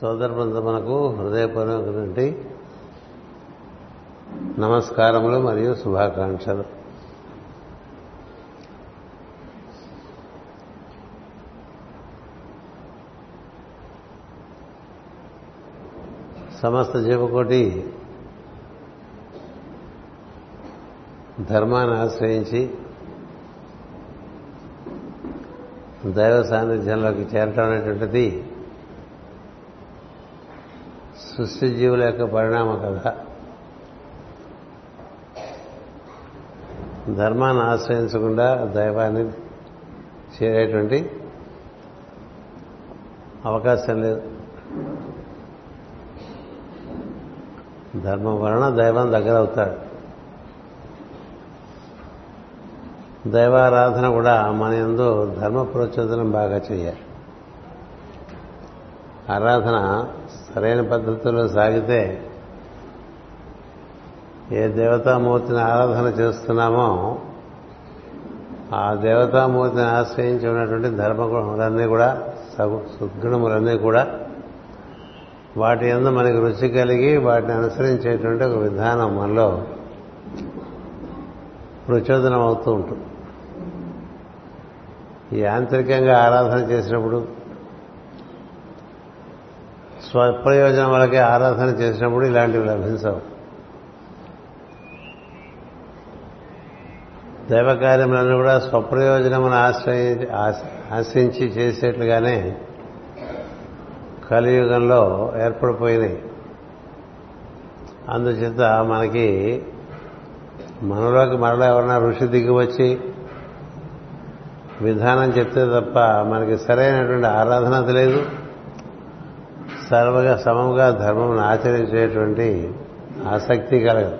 సోదర బృందమునకు హృదయపూర్వకటువంటి నమస్కారములు మరియు శుభాకాంక్షలు. సమస్త జీవకోటి ధర్మాన్ని ఆశ్రయించి దైవ సాన్నిధ్యంలోకి చేరటం అనేటువంటిది సృష్టి జీవుల యొక్క పరిణామ కథ. ధర్మాన్ని ఆశ్రయించకుండా దైవాన్ని చేరేటువంటి అవకాశం లేదు. ధర్మం వలన దైవం దగ్గర అవుతాడు. దైవారాధన కూడా మన ఎందు ధర్మ ప్రోచోదనం బాగా చేయాలి. ఆరాధన సరైన పద్ధతిలో సాగితే ఏ దేవతామూర్తిని ఆరాధన చేస్తున్నామో ఆ దేవతామూర్తిని ఆశ్రయించి ఉన్నటువంటి ధర్మగుణములన్నీ కూడా సద్గుణములన్నీ కూడా వాటి ఎందు మనకి రుచి కలిగి వాటిని అనుసరించేటువంటి ఒక విధానం మనలో ప్రచోదనం అవుతూ ఉంటుంది యాంత్రికంగా ఆరాధన చేసినప్పుడు స్వప్రయోజనం వల్లకే ఆరాధన చేసినప్పుడు ఇలాంటివి లభించవు. దైవకార్యములను కూడా స్వప్రయోజనమును ఆశ్రయి ఆశించి చేసేట్లుగానే కలియుగంలో ఏర్పడిపోయినాయి. అందుచేత మనకి మనలోకి మరలా ఎవరన్నా ఋషి దిగి వచ్చి విధానం చెప్తే తప్ప మనకి సరైనటువంటి ఆరాధన లేదు. సర్వగా సమముగా ధర్మం ఆచరించేటువంటి ఆసక్తి కలగదు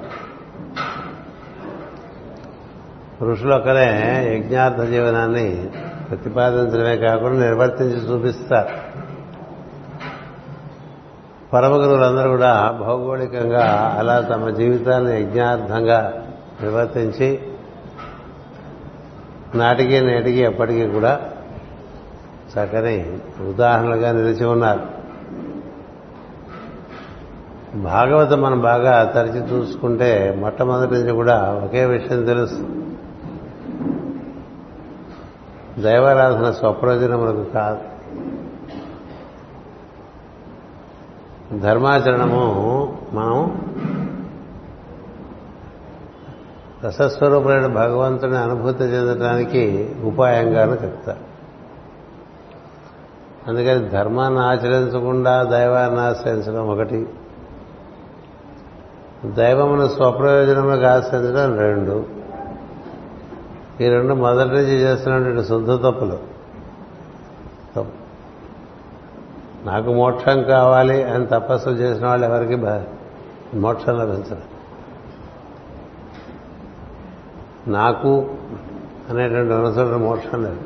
ఋషులొక్కరే యజ్ఞార్థ జీవనాన్ని ప్రతిపాదించడమే కాకుండా నిర్వర్తించి చూపిస్తారు. పరమగురువులందరూ కూడా భౌగోళికంగా అలా తమ జీవితాన్ని యజ్ఞార్థంగా నిర్వర్తించి నాటికి నేటికి ఎప్పటికీ కూడా చక్కని ఉదాహరణలుగా నిలిచి ఉన్నారు. భాగవతం మనం బాగా తరిచి చూసుకుంటే మొట్టమొదటి నుంచి కూడా ఒకే విషయం తెలుసు దైవారాధన స్వప్రయోజనములకు కాదు. ధర్మాచరణము మనం రసస్వరూపులైన భగవంతుని అనుభూతి చెందడానికి ఉపాయంగాను చెప్తా అందుకని ధర్మాన్ని ఆచరించకుండా దైవాన్ని ఆశ్రయించడం ఒకటి. దైవమును స్వప్రయోజనములకు ఆశ్రయించడం రెండు. ఈ రెండు మొదటి నుంచి చేస్తున్నటువంటి శుద్ధ తప్పులు. నాకు మోక్షం కావాలి అని తపస్సు చేసిన వాళ్ళు ఎవరికి మోక్షం లభించరు నాకు అనేటువంటి ఉన్న చోట మోక్షం లేదు.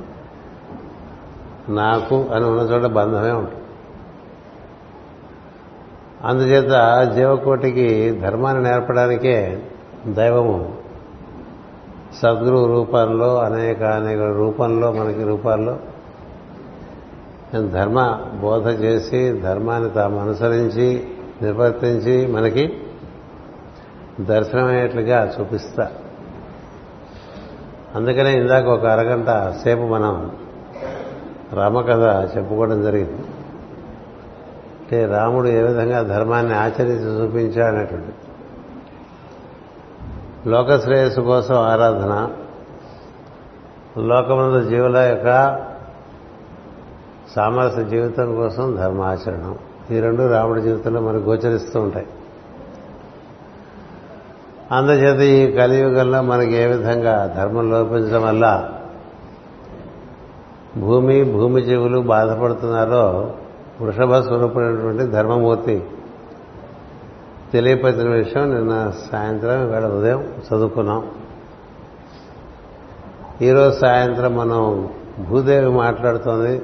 నాకు అని ఉన్న చోట బంధమే ఉంటుంది. అందుచేత జీవకోటికి ధర్మాన్ని నేర్పడానికే దైవము సద్గురు రూపంలో అనేక అనేక రూపంలో మనకి రూపాల్లో ధర్మ బోధ చేసి ధర్మాన్ని తాము అనుసరించి నిర్వర్తించి మనకి దర్శనమయ్యేట్లుగా చూపిస్తా. అందుకనే ఇందాక ఒక అరగంట సేపు మనం రామకథ చెప్పుకోవడం జరిగింది. అంటే రాముడు ఏ విధంగా ధర్మాన్ని ఆచరించి చూపించాడనేటువంటి లోకశ్రేయస్సు కోసం ఆరాధన లోకమందు జీవుల యొక్క సామరస్య జీవితం కోసం ధర్మాచరణం. ఈ రెండు రాముడి జీవితంలో మనకు గోచరిస్తూ ఉంటాయి. అందుచేత ఈ కలియుగంలో మనకి ఏ విధంగా ధర్మం లోపించడం వల్ల భూమి భూమి జీవులు బాధపడుతున్నారో వృషభ స్వరూపుడైనటువంటి ధర్మమూర్తి తెలియపరిచిన విషయం నిన్న సాయంత్రం ఇవాళ ఉదయం చదువుకున్నాం. ఈరోజు సాయంత్రం మనం భూదేవి మాట్లాడుతోంది.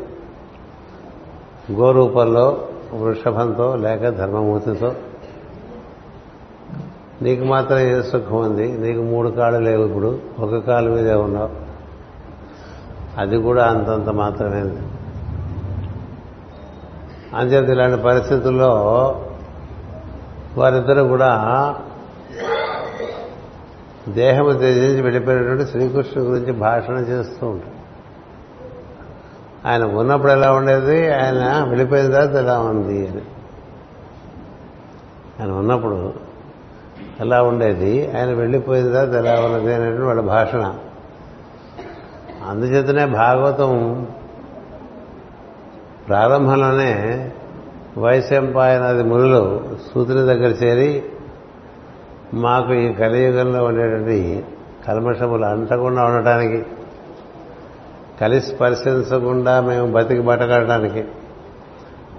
గోరూపంలో వృషభంతో లేక ధర్మమూర్తితో. నీకు మాత్రం ఏ సుఖం ఉంది. నీకు మూడు కాళ్ళు లేవు ఇప్పుడు. ఒక కాలు మీదే ఉన్నావు. అది కూడా అంతంత మాత్రమే అంచేత ఇలాంటి పరిస్థితుల్లో వారిద్దరూ కూడా దేహము త్యజించి వెళ్ళిపోయినటువంటి శ్రీకృష్ణుడి గురించి భాషణ చేస్తూ ఉంటారు. ఆయన ఉన్నప్పుడు ఎలా ఉండేది? ఆయన వెళ్ళిపోయిన తర్వాత ఎలా ఉంది అని. ఆయన ఉన్నప్పుడు ఎలా ఉండేది? ఆయన వెళ్ళిపోయిన తర్వాత ఎలా ఉన్నది అనేటువంటి వాళ్ళ భాషణ. అందుచేతనే భాగవతం ప్రారంభంలోనే వైశంపాయనది మునులు సూతుని దగ్గర చేరి మాకు ఈ కలియుగంలో ఉండేటువంటి కల్మషములు అంటకుండా ఉండటానికి కలిసి స్పర్శించకుండా మేము బతికి బతకడానికి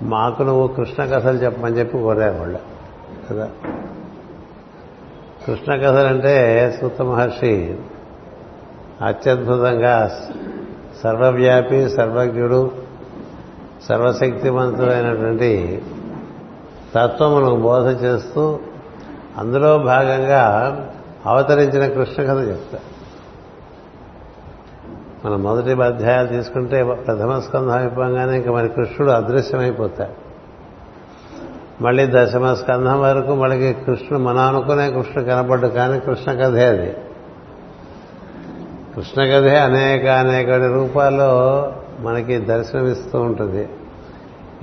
మాకు నువ్వు కృష్ణ కథలు చెప్పమని చెప్పి కోరారు వాళ్ళు. కదా? కృష్ణ కథలంటే సూత మహర్షి అత్యద్భుతంగా సర్వవ్యాపి సర్వజ్ఞుడు సర్వశక్తివంతుడైనటువంటి తత్వమును బోధ చేస్తూ అందులో భాగంగా అవతరించిన కృష్ణ కథ చెప్తా. మన మొదటి అధ్యాయాలు తీసుకుంటే ప్రథమ స్కంధం అయిపోగానే ఇంకా మరి కృష్ణుడు అదృశ్యమైపోతాడు మళ్ళీ దశమ స్కంధం వరకు మనకి కృష్ణుడు మనం అనుకునే కృష్ణుడు కనపడ్డు కానీ కృష్ణ కథే అది. కృష్ణ కథే అనేక అనేక రూపాల్లో మనకి దర్శనమిస్తూ ఉంటుంది.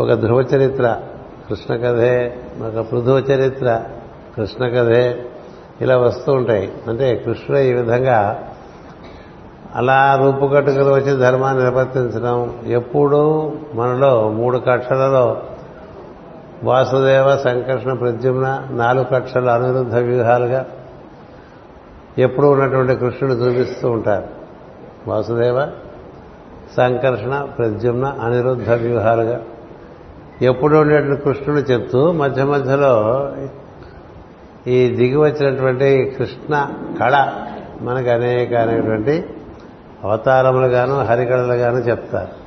ఒక ధ్రువ చరిత్ర కృష్ణ కథే ఒక పృథువ చరిత్ర కృష్ణ కథే ఇలా వస్తూ ఉంటాయి. అంటే కృష్ణుడు ఈ విధంగా అలా రూపుకట్టుకుని వచ్చి ధర్మాన్ని నిర్వర్తించడం ఎప్పుడూ మనలో మూడు కక్షలలో వాసుదేవ సంకర్షణ ప్రద్యుమ్న నాలుగు కక్షల అనిరుద్ధ వ్యూహాలుగా ఎప్పుడూ ఉన్నటువంటి కృష్ణుడు చూపిస్తూ ఉంటారు. వాసుదేవ సంకర్షణ ప్రద్యుమ్న అనిరుద్ధ వ్యూహాలుగా. ఎప్పుడు ఉండేటువంటి కృష్ణుడు చెప్తూ మధ్య మధ్యలో ఈ దిగి వచ్చినటువంటి కృష్ణ కళ మనకు అనేక అనేటువంటి అవతారములుగాను హరికళలుగాను చెప్తారు.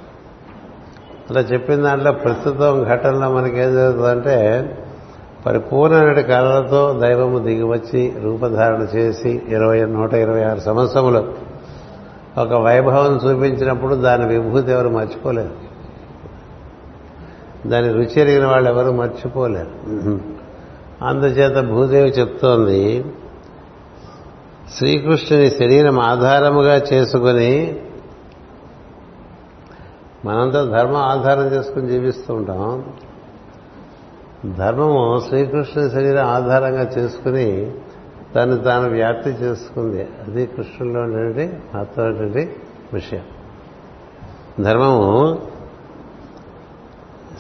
అలా చెప్పిన దాంట్లో ప్రస్తుతం ఘటనలో మనకేం జరుగుతుందంటే పరిపూర్ణమైన కళలతో దైవము దిగివచ్చి రూపధారణ చేసి ఇరవై నూట ఇరవై ఆరు సంవత్సరములు ఒక వైభవం చూపించినప్పుడు దాని విభూతి ఎవరు మర్చిపోలేరు. దాని రుచి ఎరిగిన వాళ్ళు ఎవరు మర్చిపోలేరు. అందుచేత భూదేవి చెప్తోంది శ్రీకృష్ణుని శరీరం ఆధారముగా చేసుకుని మనంతా ధర్మం ఆధారం చేసుకుని జీవిస్తూ ఉంటాం. ధర్మము శ్రీకృష్ణుని శరీరం ఆధారంగా చేసుకుని తను తాను వ్యాప్తి చేసుకుంది. అది కృష్ణుల్లో ఉండేటువంటి మహత్వమైనటువంటి విషయం. ధర్మము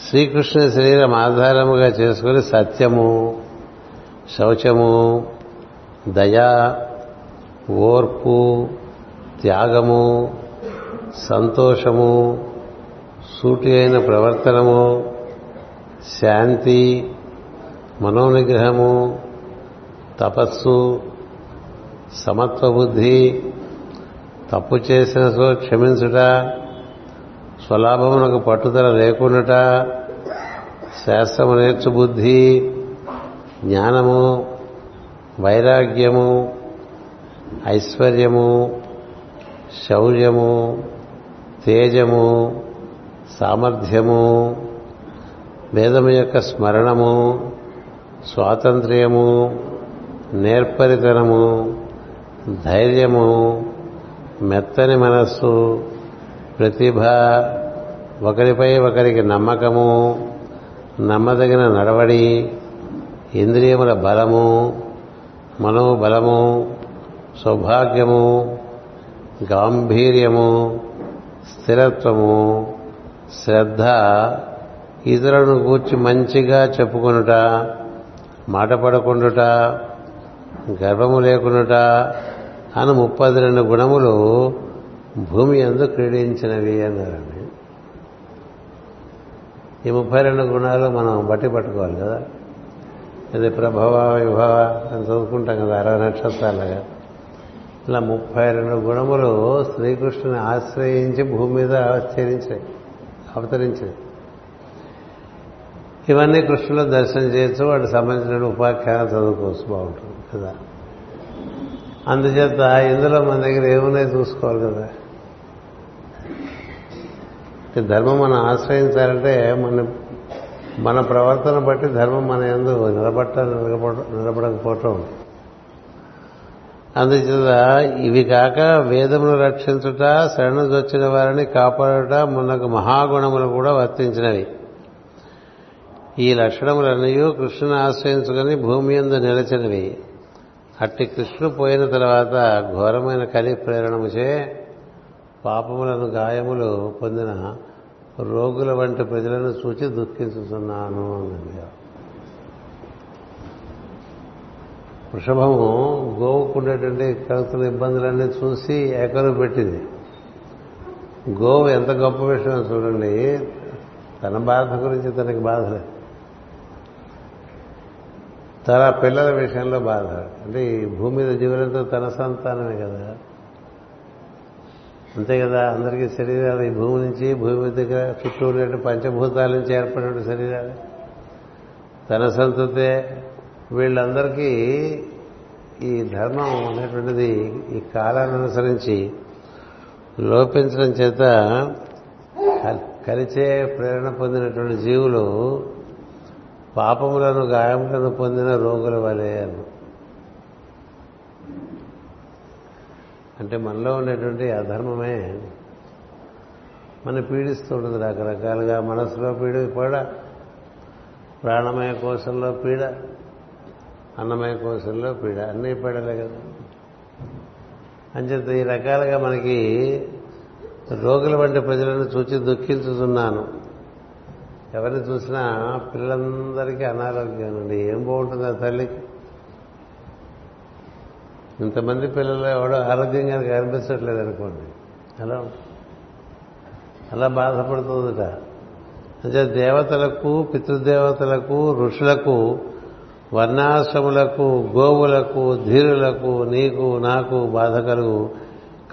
శ్రీకృష్ణుని శరీరం ఆధారముగా చేసుకుని సత్యము శౌచము దయ ఓర్పు త్యాగము సంతోషము సూటి అయిన ప్రవర్తనము శాంతి మనోనిగ్రహము తపస్సు సమత్వ బుద్ధి తప్పు చేసిన సో క్షమించుట స్వలాభమునకు పట్టుదల లేకుండాట శాస్త్రము నేర్చు బుద్ధి జ్ఞానము వైరాగ్యము ఐశ్వర్యము శౌర్యము తేజము సామర్థ్యము వేదము యొక్క స్మరణము స్వాతంత్ర్యము నేర్పరితనము ధైర్యము మెత్తని మనస్సు ప్రతిభ ఒకరిపై ఒకరికి నమ్మకము నమ్మదగిన నడవడి ఇంద్రియముల బలము మనోబలము సౌభాగ్యము గాంభీర్యము స్థిరత్వము శ్రద్ధ ఇతరులను కూర్చి మంచిగా చెప్పుకొనుట మాట పడకుండుట గర్వము లేకుండాట అని ముప్పది రెండు గుణములు భూమి ఎందు క్రీడించినవి అన్నారండి. ఈ ముప్పై రెండు గుణాలు మనం బట్టి పట్టుకోవాలి కదా. ఇది ప్రభవ విభవ అని చదువుకుంటాం కదా అరవై నక్షత్రాలుగా. ఇలా ముప్పై రెండు గుణములు శ్రీకృష్ణుని ఆశ్రయించి భూమి మీద అవతరించాయి అవతరించాయి. ఇవన్నీ కృష్ణులో దర్శనం చేయొచ్చు వాటికి సంబంధించిన ఉపాఖ్యానం చదువుకోవచ్చు బాగుంటుంది. కదా. అందుచేత ఇందులో మన దగ్గర ఏమున్నాయి చూసుకోవాలి కదా. ధర్మం మనం ఆశ్రయించాలంటే మన మన ప్రవర్తన బట్టి ధర్మం మన ఎందు నిలబట్ట నిలబడకపోవటం. అందుచేత ఇవి కాక వేదమును రక్షించుట శరణుదొచ్చిన వారిని కాపాడుట మున్నకు మహాగుణములు కూడా వర్తించినవి. ఈ లక్షణములన్నీ కృష్ణుని ఆశ్రయించుకుని భూమి ఎందు నిలచినవి. అట్టి కృష్ణుడు పోయిన తర్వాత ఘోరమైన కలి ప్రేరణముచే పాపములను గాయములు పొందిన రోగుల వంటి ప్రజలను చూచి దుఃఖించుతున్నాను అన్నది. వృషభము గోవుకుండేటువంటి కలుగుతున్న ఇబ్బందులన్నీ చూసి ఏకరు పెట్టింది. గోవు ఎంత గొప్ప విషయం చూడండి తన బాధ గురించి తనకి బాధ లేదు. తన పిల్లల విషయంలో బాధ. అంటే ఈ భూమి మీద జీవులంతా తన సంతానమే కదా. అంతే కదా అందరికీ శరీరాలు. ఈ భూమి నుంచి భూమి దగ్గర చుట్టూ ఉండే పంచభూతాల నుంచి ఏర్పడిన శరీరాలు. తన సంతతే వీళ్ళందరికీ ఈ ధర్మం అనేటువంటిది ఈ కాలాన్ని అనుసరించి లోపించడం చేత కలిచే ప్రేరణ పొందినటువంటి జీవులు పాపములను గాయములను పొందిన రోగుల వలె అని. అంటే మనలో ఉండేటువంటి అధర్మమే మన పీడిస్తూ ఉంటుంది రకరకాలుగా. మనసులో పీడ పీడ. ప్రాణమయ కోశంలో పీడ అన్నమయ కోశంలో పీడ. అన్నీ పీడలే కదా. అంచేత ఈ రకాలుగా మనకి రోగుల వంటి ప్రజలను చూచి దుఃఖించుతున్నాను. ఎవరిని చూసినా పిల్లలందరికీ అనారోగ్యం అండి ఏం బాగుంటుంది ఆ తల్లికి? ఇంతమంది పిల్లలు ఎవడో ఆరోగ్యంగా కనిపించట్లేదు అనుకోండి. అలా అలా బాధపడుతుందట. అంటే దేవతలకు పితృదేవతలకు ఋషులకు వర్ణాశ్రములకు గోవులకు ధీరులకు నీకు నాకు బాధ కలుగు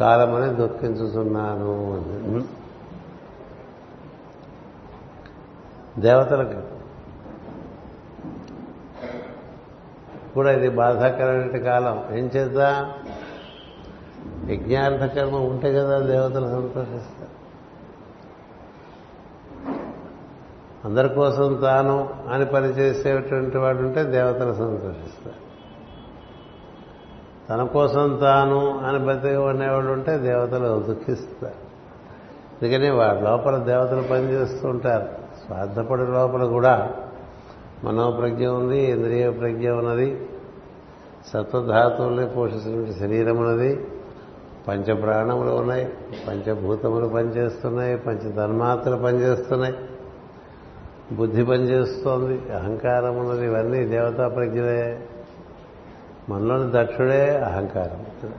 కాలమని దుఃఖించుతున్నాను. దేవతలకు. కూడా ఇది బాధాకరమైన కాలం. ఏం చేద్దా? యజ్ఞార్థ కర్మ ఉంటే కదా దేవతలు సంతోషిస్తారు. అందరి కోసం తాను అని పనిచేసేటువంటి వాడు ఉంటే దేవతలు సంతోషిస్తారు. తన కోసం తాను అని బతికి ఉండేవాడు ఉంటే దేవతలు దుఃఖిస్తారు. అందుకని వాడి లోపల దేవతలు పనిచేస్తూ ఉంటారు. స్వార్థపడి లోపల కూడా మనోప్రజ్ఞ ఉంది ఇంద్రియ ప్రజ్ఞ ఉన్నది సత్వధాతువుల్ని పోషిస్తున్న శరీరం ఉన్నది పంచప్రాణములు ఉన్నాయి పంచభూతములు పనిచేస్తున్నాయి పంచధర్మాత్రలు పనిచేస్తున్నాయి బుద్ధి పనిచేస్తోంది అహంకారం ఉన్నది ఇవన్నీ దేవతా ప్రజ్ఞలే. మనలోని దక్షుడే అహంకారం.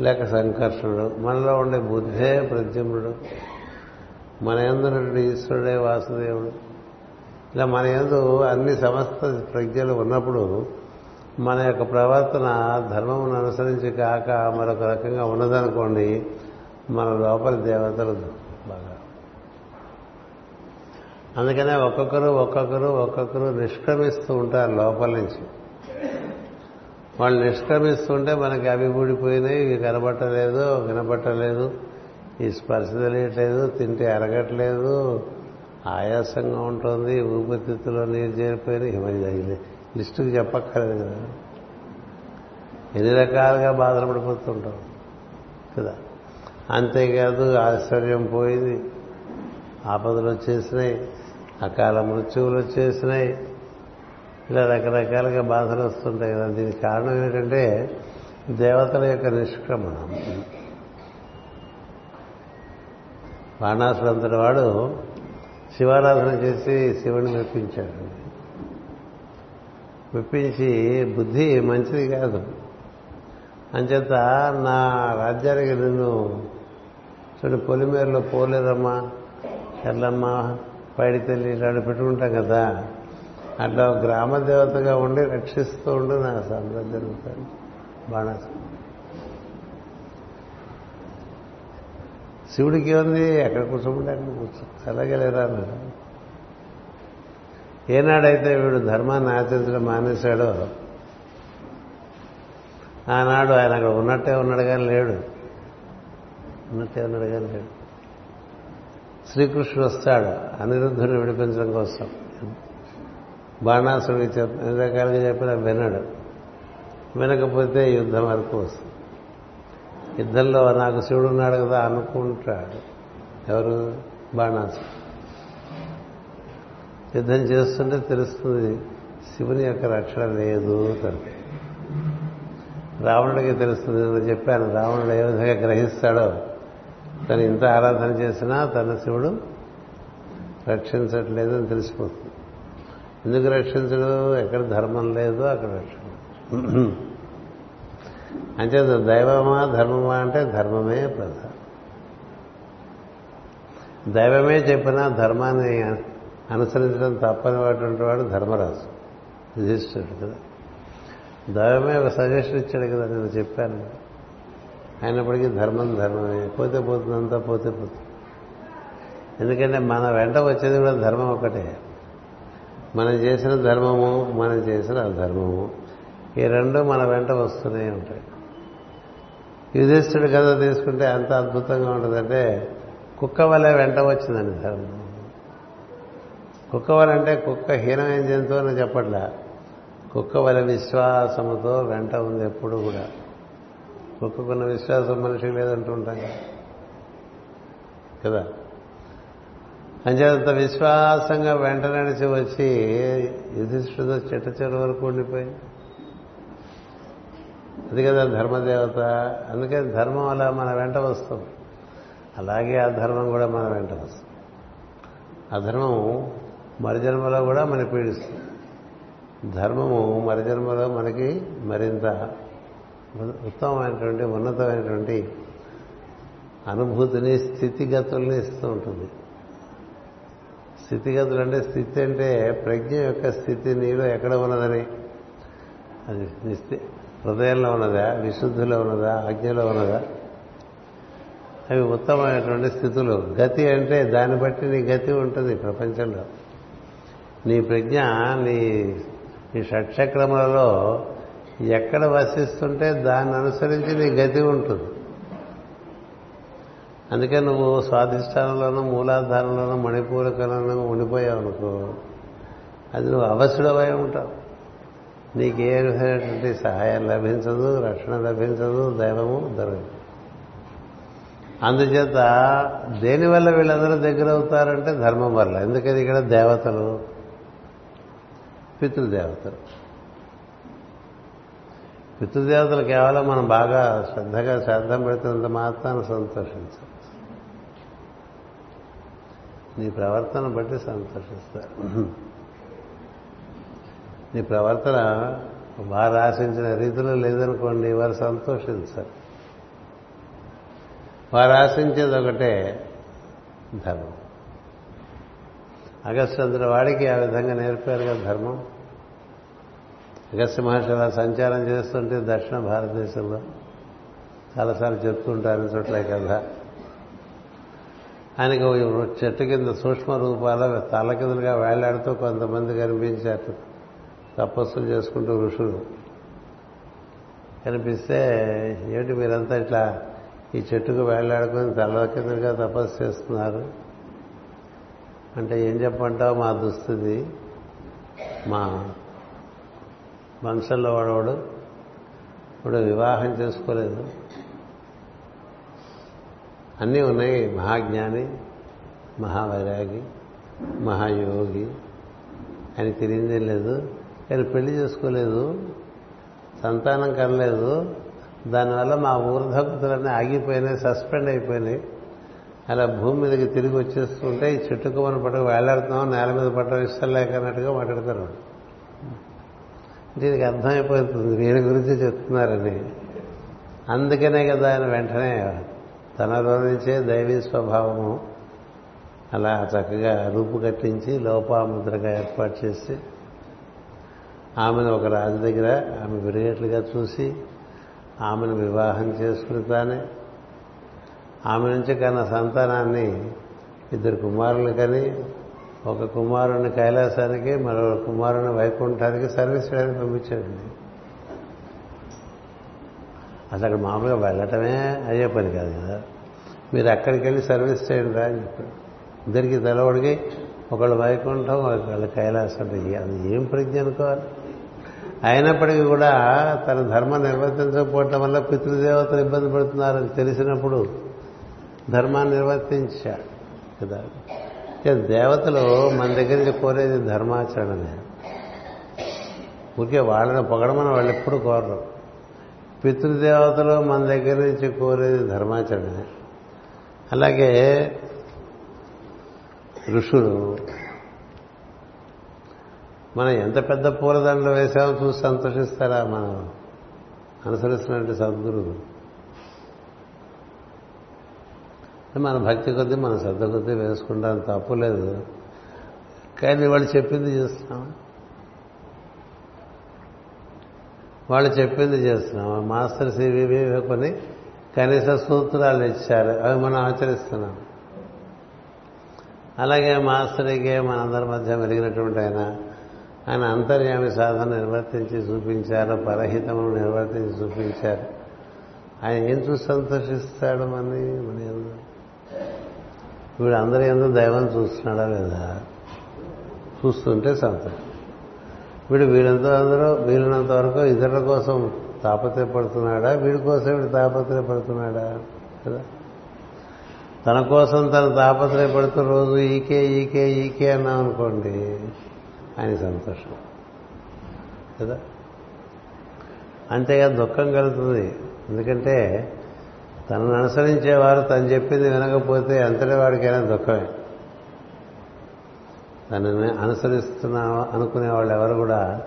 లేక సంకర్షణుడు మనలో ఉండే బుద్ధే ప్రద్యుమ్నుడు. మన ఎందున్నటువంటి ఈశ్వరుడే వాసుదేవుడు. ఇలా మన ఎందు అన్ని సమస్త ప్రజ్ఞలు ఉన్నప్పుడు మన యొక్క ప్రవర్తన ధర్మమును అనుసరించి కాక మరొక రకంగా ఉన్నదనుకోండి మన లోపల దేవతలు బాగా. అందుకనే ఒక్కొక్కరు ఒక్కొక్కరు ఒక్కొక్కరు నిష్క్రమిస్తూ ఉంటారు లోపల నుంచి. వాళ్ళు నిష్క్రమిస్తుంటే మనకి అవి ఊడిపోయినాయి ఇవి కనబట్టలేదు వినబట్టలేదు. ఈ స్పర్శ తెలియట్లేదు తింటే అరగట్లేదు ఆయాసంగా ఉంటుంది ఊపిరితిత్తులో నీరు చేరిపోయినాయి మరి లిస్టుకి చెప్పక్కర్లేదు కదా. ఎన్ని రకాలుగా బాధలు పడిపోతుంటాం కదా. అంతేకాదు ఆశ్చర్యం పోయింది. ఆపదలు వచ్చేసినాయి అకాల మృత్యువులు వచ్చేసినాయి. ఇలా రకరకాలుగా బాధలు వస్తుంటాయి కదా. దీనికి కారణం ఏంటంటే దేవతల యొక్క నిష్క్రమణ. బాణాసుడు అంతటి వాడు శివారాధన చేసి శివుని మెప్పించాడు. మెప్పించి బుద్ధి మంచిది కాదు. అంచేత నా రాజ్యానికి నిన్ను చూడు పొలిమేరలో పోలేదమ్మా ఎల్లమ్మ పైడి తల్లి ఇలాంటి పెట్టుకుంటాం కదా. అట్లా గ్రామ దేవతగా ఉండి రక్షిస్తూ ఉండు నా సంబంధం జరుగుతాడు బాణాసు శివుడికి ఉంది ఎక్కడ కూర్చోమంటే అక్కడ కూర్చో. ఎలాగలేరా అన్నాడు ఏనాడైతే వీడు ధర్మాన్ని ఆచరించడం మానేశాడో ఆనాడు ఆయన అక్కడ ఉన్నట్టే ఉన్నాడు కానీ లేడు. ఉన్నట్టే ఉన్నాడు కానీ లేడు. శ్రీకృష్ణుడు వస్తాడు అనిరుద్ధుని విడిపించడం కోసం. బాణాసుడికి చెప్ ఎన్ని రకాలుగా చెప్పినా వినడు. వినకపోతే యుద్ధం వరకు వస్తుంది. యుద్ధంలో నాకు శివుడు ఉన్నాడు కదా అనుకుంటాడు. ఎవరు? బాణాసు యుద్ధం చేస్తుంటే తెలుస్తుంది శివుని యొక్క రక్షణ లేదు తనకి రావణుడికి తెలుస్తుంది నేను చెప్పాను రావణుడు ఏ విధంగా గ్రహిస్తాడో. తను ఇంత ఆరాధన చేసినా తన శివుడు రక్షించట్లేదు అని తెలిసిపోతుంది. ఎందుకు రక్షించడు? ఎక్కడ ధర్మం లేదు అక్కడ రక్షణ అంటే దైవమా ధర్మమా అంటే ధర్మమే ప్రధానం దైవమే చెప్పినా ధర్మాన్ని అనుసరించడం తప్పనిటువంటి వాడు ధర్మరాజు. యుధిష్ఠుడు కదా. దైవమే ఒక సజెషన్ ఇచ్చాడు కదా నేను చెప్పాను. అయినప్పటికీ ధర్మం ధర్మమే. పోతే పోతుందంతా పోతే పోతుంది. ఎందుకంటే మన వెంట వచ్చేది కూడా ధర్మం ఒకటే. మనం చేసిన ధర్మము మనం చేసిన అధర్మము. ఈ రెండు మన వెంట వస్తూనే ఉంటాయి. యుధిష్ఠుడి కథ తీసుకుంటే ఎంత అద్భుతంగా ఉంటుందంటే కుక్క వలె వెంట వచ్చిందండి ధర్మం. కుక్క వలె అంటే కుక్క హీనమైన జంతువు అని చెప్పట్లా. కుక్క వలె విశ్వాసముతో వెంట ఉంది ఎప్పుడు కూడా. కుక్కకున్న విశ్వాసం మనిషికి లేదంటూ ఉంటాం కదా. అంత విశ్వాసంగా వెంట నడిచి వచ్చి యుధిష్ఠుడు చెట్ట చెరు వరకు ఉండిపోయింది. అది కదా ధర్మదేవత అందుకని ధర్మం అలా మన వెంట వస్తుంది. అలాగే ఆ ధర్మం కూడా మన వెంట వస్తుంది. అధర్మం మరుజన్మలో కూడా మన పీడిస్తుంది. ధర్మము మరుజన్మలో మనకి మరింత ఉత్తమమైనటువంటి ఉన్నతమైనటువంటి అనుభూతిని స్థితిగతుల్ని ఇస్తూ ఉంటుంది. స్థితిగతులు అంటే స్థితి అంటే ప్రజ్ఞ యొక్క స్థితి నీలో ఎక్కడ ఉన్నదని. అది హృదయంలో ఉన్నదా? విశుద్ధిలో ఉన్నదా? ఆజ్ఞలో ఉన్నదా? అవి ఉత్తమమైనటువంటి స్థితులు. గతి అంటే దాన్ని బట్టి నీ గతి ఉంటుంది ప్రపంచంలో. నీ ప్రజ్ఞ నీ నీ షట్చక్రములలో ఎక్కడ వసిస్తుంటే దాన్ని అనుసరించి నీ గతి ఉంటుంది. అందుకే నువ్వు స్వాధిష్టానంలోనూ మూలాధారంలోనూ మణిపూరకంలోనూ ఉండిపోయావు అనుకో అది నువ్వు అవసరమై ఉంటావు. నీకు ఏ విధమైనటువంటి సహాయం లభించదు రక్షణ లభించదు దైవము దొరకదు. అందుచేత దేనివల్ల వీళ్ళందరూ దగ్గర అవుతారంటే ధర్మం వల్ల. ఎందుకని ఇక్కడ దేవతలు? పితృదేవతలు. పితృదేవతలు కేవలం మనం బాగా శ్రద్ధగా శ్రద్ధం పెడుతున్నంత మాత్రాన్ని సంతోషించాలి నీ ప్రవర్తన బట్టి సంతోషిస్తారు. నీ ప్రవర్తన వారు ఆశించిన రీతిలో లేదనుకోండి వారు సంతోషించారు. వారు ఆశించేది ఒకటే ధర్మం. అగస్త్యంతుల వాడికి ఆ విధంగా నేర్పారు కదా ధర్మం. అగస్త్య మహర్షి అలా సంచారం చేస్తుంటే దక్షిణ భారతదేశంలో చాలాసార్లు చెప్తుంటారు చోట్ల కదా. ఆయనకు చెట్టు కింద సూక్ష్మ రూపాల తల కిందలుగా వేలాడుతూ కొంతమంది కనిపించారు తపస్సులు చేసుకుంటూ ఋషులు. కనిపిస్తే ఏమిటి మీరంతా ఇట్లా ఈ చెట్టుకు వేలాడుకొని తల కిందగా తపస్సు చేస్తున్నారు? అంటే ఏం చెప్పంటావు మా దుస్థితి? మా వంశంలో వాడవాడు? ఇప్పుడు వివాహం చేసుకోలేదు. అన్నీ ఉన్నాయి. మహాజ్ఞాని మహావైరాగి మహాయోగి అని తిరిగిందే లేదు. కానీ పెళ్ళి చేసుకోలేదు సంతానం కనలేదు దానివల్ల మా ఊర్ధకుతులన్నీ ఆగిపోయినాయి సస్పెండ్ అయిపోయినాయి. అలా భూమి మీదకి తిరిగి వచ్చేస్తుంటే ఈ చెట్టుకు మనం పట్టుకు వేలాడుతున్నాం నేల మీద పట్టడం ఇష్టం లేకన్నట్టుగా మాట్లాడతారు దీనికి అర్థమైపోతుంది వీరి గురించి చెప్తున్నారని. అందుకనే కదా ఆయన వెంటనే తనలో నుంచే దైవీ స్వభావము అలా చక్కగా రూపు కట్టించి లోపాముద్రగా ఏర్పాటు చేసి ఆమెను ఒక రాజు దగ్గర ఆమె విరిగేట్లుగా చూసి ఆమెను వివాహం చేసుకుని తానే ఆమె నుంచి కన్న సంతానాన్ని ఇద్దరు కుమారులు కని ఒక కుమారుని కైలాసానికి మరో కుమారుని వైకుంఠానికి సర్వీస్ చేయడానికి పంపించాడండి. అసలు అక్కడ మామూలుగా వెళ్ళటమే అయ్యే పని కాదు కదా. మీరు అక్కడికి వెళ్ళి సర్వీస్ చేయండి రా అని చెప్పాడు. ఇద్దరికి తెలవడికి ఒకళ్ళు వైకుంఠం ఒకళ్ళు కైలాసం అంటే అది ఏం ప్రజ్ఞ అనుకోవాలి? అయినప్పటికీ కూడా తన ధర్మం నిర్వర్తించకపోవటం వల్ల పితృదేవతలు ఇబ్బంది పడుతున్నారని తెలిసినప్పుడు ధర్మాన్ని నిర్వర్తించాడు కదా. దేవతలు మన దగ్గర నుంచి కోరేది ధర్మాచరణనే. ఊరికే వాళ్ళని పొగడమని వాళ్ళు ఎప్పుడు కోరరు. పితృదేవతలు మన దగ్గర నుంచి కోరేది ధర్మాచరణే అలాగే ఋషులు మనం ఎంత పెద్ద పూలదండలు వేసామో చూసి సంతోషిస్తారా మనం? అనుసరిస్తున్నటువంటి సద్గురువు మన భక్తి కొద్దీ మన శ్రద్ధ కొద్దీ వేసుకుంటాం తప్పు లేదు. కానీ వాళ్ళు చెప్పింది చేస్తున్నాం. వాళ్ళు చెప్పింది చేస్తున్నాం. మాస్టర్ సివివి కొన్ని కనీస సూత్రాలు ఇచ్చారు. అవి మనం ఆచరిస్తున్నాం. అలాగే మాస్టర్కే మనందరి మధ్య మెలిగినటువంటి ఆయన ఆయన అంతర్యామి సాధన నిర్వర్తించి చూపించారు పరహితమును నిర్వర్తించి చూపించారు. ఆయన ఏం చూసి సంతోషిస్తాడు మని మన వీడు అందరి ఎందుకు దైవం చూస్తున్నాడా లేదా? చూస్తుంటే సంతోషం. వీడు వీళ్ళంత అందరూ వీళ్ళనంత వరకు ఇతరుల కోసం తాపత్రయపడుతున్నాడా? వీడి కోసం వీడు తాపత్రయపడుతున్నాడా? కదా? తన కోసం తను తాపత్రయపడుతూ రోజు ఈకే ఈకే ఈకే అన్నాం అనుకోండి ఆయన సంతోషం. కదా? అంతేగా దుఃఖం కలుగుతుంది. ఎందుకంటే తనను అనుసరించేవారు తను చెప్పింది వినకపోతే అంతటి వాడికైనా దుఃఖమే. తనని అనుసరిస్తున్నా అనుకునే వాళ్ళు ఎవరు కూడా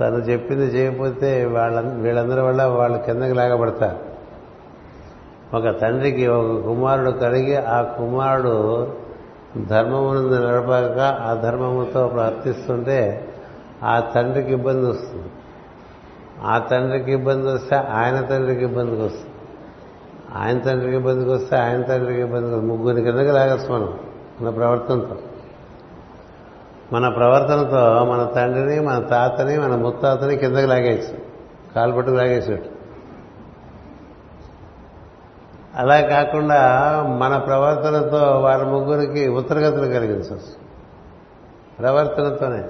తను చెప్పింది చేయకపోతే వాళ్ళ వీళ్ళందరి వల్ల వాళ్ళు కిందకి లాగబడతారు. ఒక తండ్రికి ఒక కుమారుడు కలిగి ఆ కుమారుడు ధర్మమును నిలబడక ఆ ధర్మముతో ప్రార్థిస్తుంటే ఆ తండ్రికి ఇబ్బంది వస్తుంది. ఆ తండ్రికి ఇబ్బంది వస్తే ఆయన తండ్రికి ఇబ్బందికి వస్తుంది. ఆయన తండ్రికి ఇబ్బందికి వస్తే ఆయన తండ్రికి ఇబ్బందికి వస్తుంది. ముగ్గురి కిందకి లాగచ్చు మనం మన ప్రవర్తనతో. మన ప్రవర్తనతో మన తండ్రిని మన తాతని మన ముత్తాతని కిందకి లాగేసి కాలు పట్టుకు లాగేసేట్టు. అలా కాకుండా మన ప్రవర్తనతో వారి ముగ్గురికి ఉత్తరగతులు కలిగించవచ్చు ప్రవర్తనతోనే.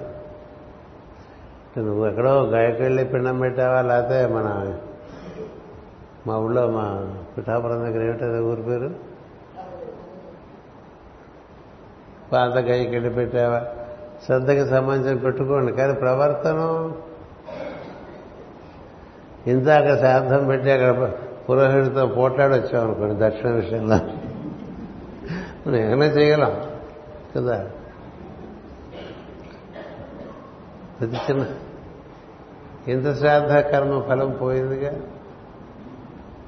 నువ్వు ఎక్కడో గాయకెళ్ళి పిండం పెట్టావా? లేకపోతే మన మా ఊళ్ళో మా పిఠాపురం దగ్గర ఏమిటది ఊరి పేరు? పాత గైకెళ్ళి పెట్టావా? శ్రద్ధకి సంబంధించి పెట్టుకోండి. కానీ ప్రవర్తనం అక్కడ శ్రాద్ధం పెట్టి అక్కడ పురోహితుడితో పోట్లాడొచ్చాం అనుకోండి దక్షిణ విషయంలో. మనం ఏమైనా చేయగలం కదా? ప్రతి చిన్న ఇంత శ్రాద్ధ కర్మ ఫలం పోయిందిగా?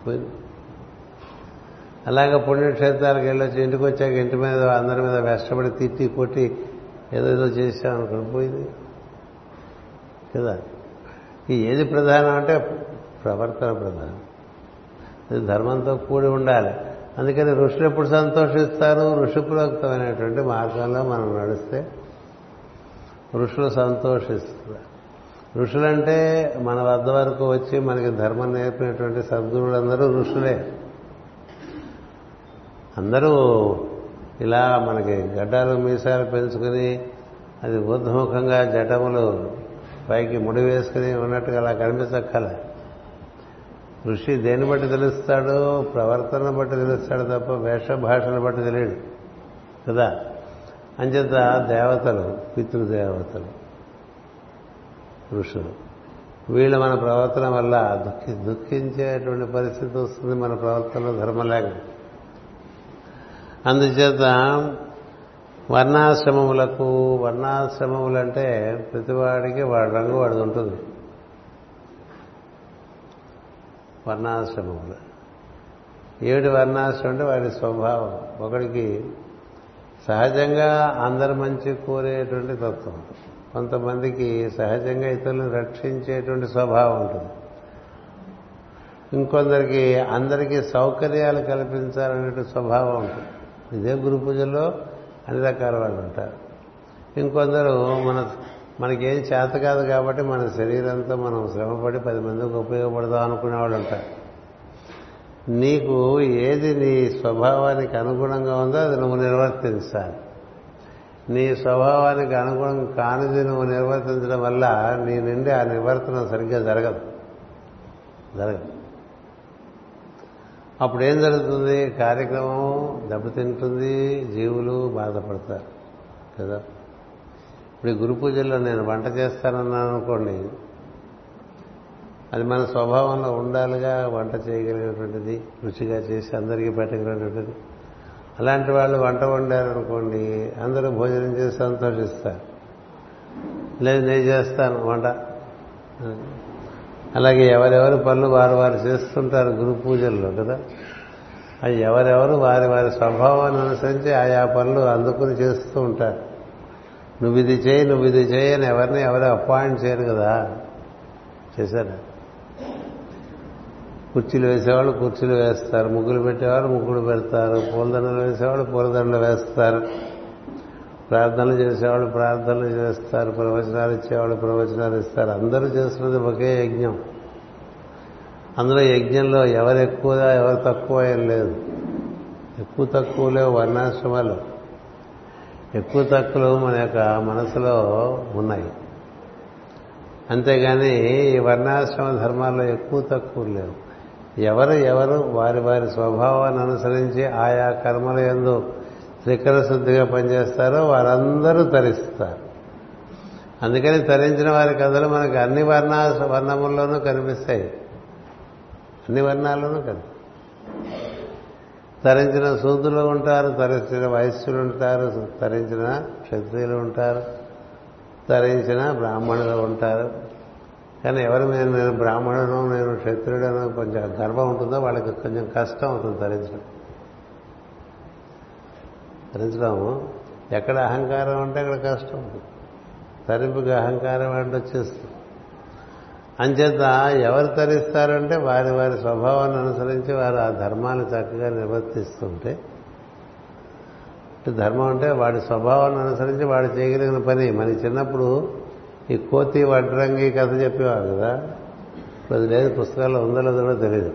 పోయింది. అలాగే పుణ్యక్షేత్రాలకు వెళ్ళొచ్చి ఇంటికి వచ్చాక ఇంటి మీద అందరి మీద వెష్టపడి తిట్టి కొట్టి ఏదో ఏదో చేసాం అనుకుని పోయింది. కదా? ఏది ప్రధానం అంటే ప్రవర్తన ప్రధానం. ధర్మంతో కూడి ఉండాలి. అందుకని ఋషులు ఎప్పుడు సంతోషిస్తారు? ఋషిప్రోక్తమైనటువంటి మార్గంలో మనం నడిస్తే ఋషులు సంతోషిస్తారు. ఋషులంటే మన వద్ద వరకు వచ్చి మనకి ధర్మం నేర్పినటువంటి సద్గురులందరూ ఋషులే. అందరూ ఇలా మనకి గడ్డాలు మీసాలు పెంచుకుని అది ఊర్ధముఖంగా జటములు పైకి ముడి వేసుకుని ఉన్నట్టుగా అలా కనిపించక్కల ఋషి దేన్ని బట్టి తెలుస్తాడు ప్రవర్తన బట్టి తెలుస్తాడు తప్ప వేషభాషను బట్టి తెలియడు. కదా? అంచేత దేవతలు పితృదేవతలు ఋషులు వీళ్ళు మన ప్రవర్తన వల్ల దుఃఖి దుఃఖించేటువంటి పరిస్థితి వస్తుంది మన ప్రవర్తనలో ధర్మం లేక అందుచేత వర్ణాశ్రమములకు వర్ణాశ్రమములంటే ప్రతివాడికి వాడి రంగు వాడిది ఉంటుంది. వర్ణాశ్రమములు ఏడు వర్ణాశ్రమం అంటే వాడి స్వభావం. ఒకడికి సహజంగా అందరి మంచి కోరేటువంటి తత్వం. కొంతమందికి సహజంగా ఇతరులను రక్షించేటువంటి స్వభావం ఉంటుంది. ఇంకొందరికి అందరికీ సౌకర్యాలు కల్పించాలనే స్వభావం ఉంటుంది. ఇదే గురు పూజలో అన్ని రకాల వాళ్ళు ఉంటారు. ఇంకొందరు మన మనకేం చేత కాదు కాబట్టి మన శరీరంతో మనం శ్రమపడి పది మందికి ఉపయోగపడదాం అనుకునే వాళ్ళు ఉంటారు నీకు ఏది నీ స్వభావానికి అనుగుణంగా ఉందో అది నువ్వు నిర్వర్తించాలి. నీ స్వభావానికి అనుగుణం కానిది నువ్వు నిర్వర్తించడం వల్ల నీ నుండి ఆ నివర్తనం సరిగ్గా జరగదు. జరగదు. అప్పుడు ఏం జరుగుతుంది? కార్యక్రమం దెబ్బతింటుంది జీవులు బాధపడతారు. కదా? ఇప్పుడు ఈ గురు పూజల్లో నేను వంట చేస్తానన్నాను అనుకోండి అది మన స్వభావంలో ఉండాలిగా వంట చేయగలిగినటువంటిది రుచిగా చేసి అందరికీ పెట్టగలిగినటువంటిది. అలాంటి వాళ్ళు వంట వండారనుకోండి అందరూ భోజనం చేసి సంతోషిస్తారు. లేదు నేను చేస్తాను వంట. అలాగే ఎవరెవరి పనులు వారు వారు చేస్తుంటారు గురు పూజల్లో కదా. అది ఎవరెవరు వారి వారి స్వభావాన్ని అనుసరించి ఆయా పనులు అందుకుని చేస్తూ ఉంటారు. నువ్వు ఇది చేయి నువ్వు ఇది చేయి అని ఎవరిని ఎవరు అపాయింట్ చేయరు కదా. చేశారా? కుర్చీలు వేసేవాళ్ళు కుర్చీలు వేస్తారు ముగ్గులు పెట్టేవాళ్ళు ముగ్గులు పెడతారు పూలదండలు వేసేవాళ్ళు పూలదండలు వేస్తారు ప్రార్థనలు చేసేవాళ్ళు ప్రార్థనలు చేస్తారు ప్రవచనాలు ఇచ్చేవాళ్ళు ప్రవచనాలు ఇస్తారు. అందరూ చేస్తున్నది ఒకే యజ్ఞం. అందులో యజ్ఞంలో ఎవరు ఎక్కువ ఎవరు తక్కువ ఏం లేదు. ఎక్కువ తక్కువ లేవు వర్ణాశ్రమాలు ఎక్కువ తక్కువలు మన యొక్క మనసులో ఉన్నాయి. అంతేగాని ఈ వర్ణాశ్రమ ధర్మాల్లో ఎక్కువ తక్కువ లేవు. ఎవరు ఎవరు వారి వారి స్వభావాన్ని అనుసరించి ఆయా కర్మల ఎందు త్రికర శుద్ధిగా పనిచేస్తారో వారందరూ తరిస్తారు. అందుకని తరించిన వారి కథలు మనకు అన్ని వర్ణ వర్ణముల్లోనూ కనిపిస్తాయి. అన్ని వర్ణాల్లోనూ కనిపి తరించిన సూదులు ఉంటారు తరించిన వైశ్యులు ఉంటారు తరించిన క్షత్రియులు ఉంటారు తరించిన బ్రాహ్మణులు ఉంటారు. కానీ ఎవరు నేను నేను బ్రాహ్మణుడు నేను క్షత్రుడను కొంచెం గర్వం ఉంటుందో వాళ్ళకి కొంచెం కష్టం అవుతుంది తరించడం. తరించడం ఎక్కడ అహంకారం ఉంటే అక్కడ కష్టం. ఉంటుంది తరింపుకి అహంకారం అంటే వచ్చేస్తుంది. అంచేత ఎవరు తరిస్తారంటే వారి వారి స్వభావాన్ని అనుసరించి వారు ఆ ధర్మాన్ని చక్కగా నిర్వర్తిస్తుంటే ధర్మం అంటే వాడి స్వభావాన్ని అనుసరించి వాడు చేయగలిగిన పని. మన చిన్నప్పుడు ఈ కోతి వడ్రంగి కథ చెప్పేవారు కదా? ఇప్పుడు అది లేదు పుస్తకాల్లో ఉందో లేదో తెలియదు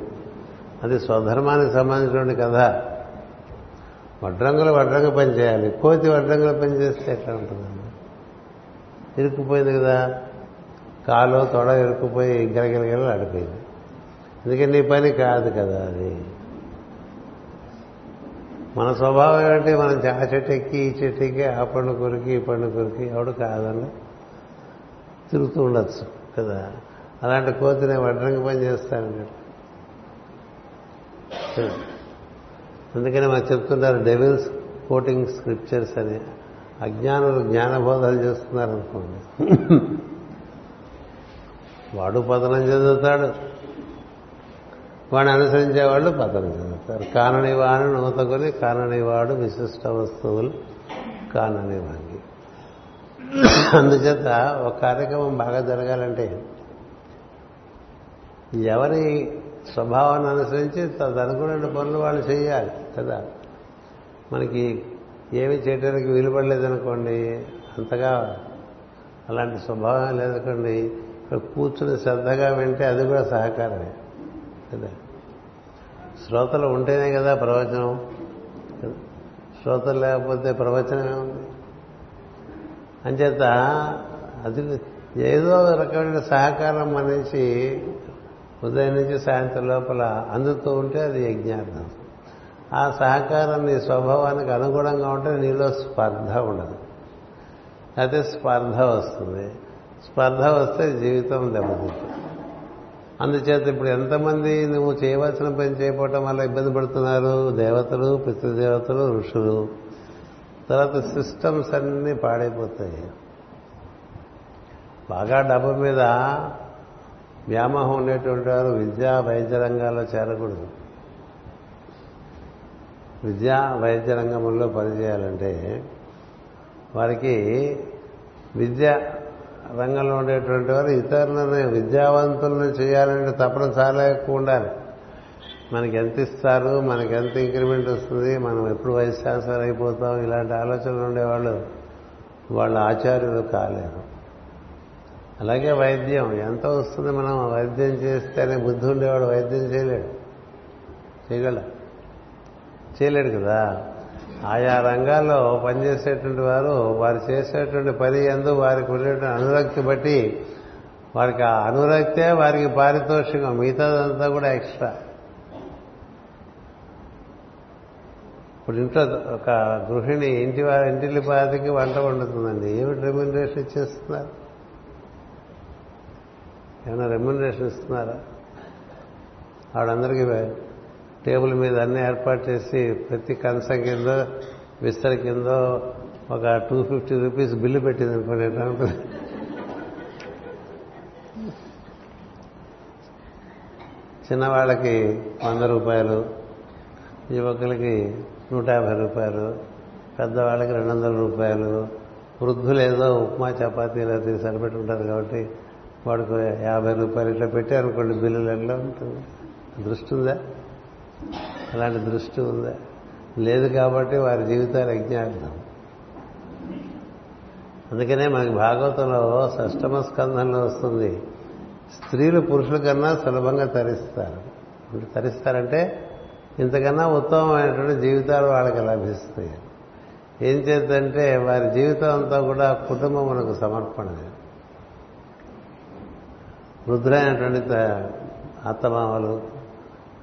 అది స్వధర్మానికి సంబంధించినటువంటి కథ. వడ్రంగులు వడ్రంగ పని చేయాలి. కోతి వడ్రంగులు పని చేస్తే ఎట్లా ఉంటుందండి? ఇరుక్కుపోయింది కదా? కాలు తొడ ఇరుక్కుపోయి గిరగిరగిరలు అడిపోయింది అందుకే నీ పని కాదు కదా అది. మన స్వభావం ఏంటంటే మనం ఆ చెట్టు ఎక్కి ఈ చెట్టు ఎక్కి ఆ పండు కొరికి ఈ పండు కొరికి ఎవడు కాదని తిరుగుతూ ఉండొచ్చు కదా. అలాంటి కోతి నేను వడ్రంగి పని చేస్తాను అందుకని మనం చెప్తుంటారు డెవిల్స్ కోటింగ్ స్క్రిప్చర్స్ అని. అజ్ఞానులు జ్ఞానబోధాలు చేస్తున్నారు అనుకోండి వాడు పతనం చెందుతాడు. వాడిని అనుసరించే వాళ్ళు పతనం చెందుతారు. కానని వాడు నూతకొని కానని వాడు విశిష్ట వస్తువులు కానని వాంగి అందుచేత ఒక కార్యక్రమం బాగా జరగాలంటే ఎవరి స్వభావాన్ని అనుసరించి తదనుకున్న పనులు వాళ్ళు చేయాలి కదా? మనకి ఏమి చేయడానికి వీలుపడలేదనుకోండి అంతగా అలాంటి స్వభావం లేదనుకోండి కూర్చుని శ్రద్ధగా వింటే అది కూడా సహకారమే. కదా? శ్రోతలు ఉంటేనే కదా ప్రవచనం. శ్రోతలు లేకపోతే ప్రవచనం ఏముంది? అంచేత అది ఏదో రకమైన సహకారం మన నుంచి ఉదయం నుంచి సాయంత్రం లోపల అందుతూ ఉంటే అది యజ్ఞార్థం. ఆ సహకారం నీ స్వభావానికి అనుగుణంగా ఉంటే నీలో స్పర్ధ ఉండదు. అయితే స్పర్ధ వస్తుంది. స్పర్ధ వస్తే జీవితం దెబ్బతింటుంది. అందుచేత ఇప్పుడు ఎంతమంది నువ్వు చేయవలసిన పని చేయకపోవటం వల్ల ఇబ్బంది పడుతున్నారు? దేవతలు పితృదేవతలు ఋషులు. తర్వాత సిస్టమ్స్ అన్నీ పాడైపోతాయి. బాగా డబ్బు మీద వ్యామోహం ఉండేటువంటి వారు విద్యా వైద్య రంగాల్లో చేరకూడదు. విద్యా వైద్య రంగంలో పనిచేయాలంటే వారికి విద్య రంగంలో ఉండేటువంటి వారు ఇతరులను విద్యావంతులను చేయాలంటే తప్పడం చాలా ఎక్కువ ఉండాలి. మనకి ఎంత ఇస్తారు మనకి ఎంత ఇంక్రిమెంట్ వస్తుంది మనం ఎప్పుడు వైస్ ఛాన్సలర్ అయిపోతాం ఇలాంటి ఆలోచనలు ఉండేవాళ్ళు వాళ్ళ ఆచార్యులు కాలేరు అలాగే వైద్యం ఎంత వస్తుంది మనం వైద్యం చేస్తేనే బుద్ధి ఉండేవాడు వైద్యం చేయలేడు. చేయగల చేయలేడు కదా? ఆయా రంగాల్లో పనిచేసేటువంటి వారు వారు చేసేటువంటి పని ఎందు వారికి ఉండేటువంటి అనురక్తి బట్టి వారికి ఆ అనురక్తే వారికి పారితోషికం మిగతాదంతా కూడా ఎక్స్ట్రా. ఇప్పుడు ఇంట్లో ఒక గృహిణి ఇంటి వారి ఇంటిల్లి పాతికి వంట వండుతుందండి. ఏమిటి రెమ్యునరేషన్ ఇచ్చేస్తున్నారు? ఏమైనా రెమ్యునరేషన్ ఇస్తున్నారా? ఆవిడందరికీ టేబుల్ మీద అన్ని ఏర్పాటు చేసి ప్రతి కంచం కింద విస్తరి కింద ఒక టూ ఫిఫ్టీ రూపీస్ బిల్లు పెట్టింది అనుకోండి ఎట్లా ఉంటుంది? చిన్నవాళ్ళకి వంద రూపాయలు యువకులకి నూట యాభై రూపాయలు పెద్దవాళ్ళకి రెండు వందల రూపాయలు. వృద్ధులు ఏదో ఉప్మా చపాతీలు అది సరిపెట్టుకుంటారు కాబట్టి వాడికి యాభై రూపాయలు ఇట్లా పెట్టారనుకోండి బిల్లులు ఎట్లా ఉంటుంది? దృష్టి ఉందా? అలాంటి దృష్టి ఉందా? లేదు కాబట్టి వారి జీవితాలు అజ్ఞాతం. అందుకనే మనకి భాగవతంలో షష్టమ స్కంధంలో వస్తుంది స్త్రీలు పురుషుల కన్నా సులభంగా తరిస్తారు. అంటే తరిస్తారంటే ఇంతకన్నా ఉత్తమమైనటువంటి జీవితాలు వాళ్ళకి లభిస్తాయి. ఏం చేద్దంటే వారి జీవితం అంతా కూడా కుటుంబం మనకు సమర్పణ వృద్ధులైనటువంటి అత్తమామలు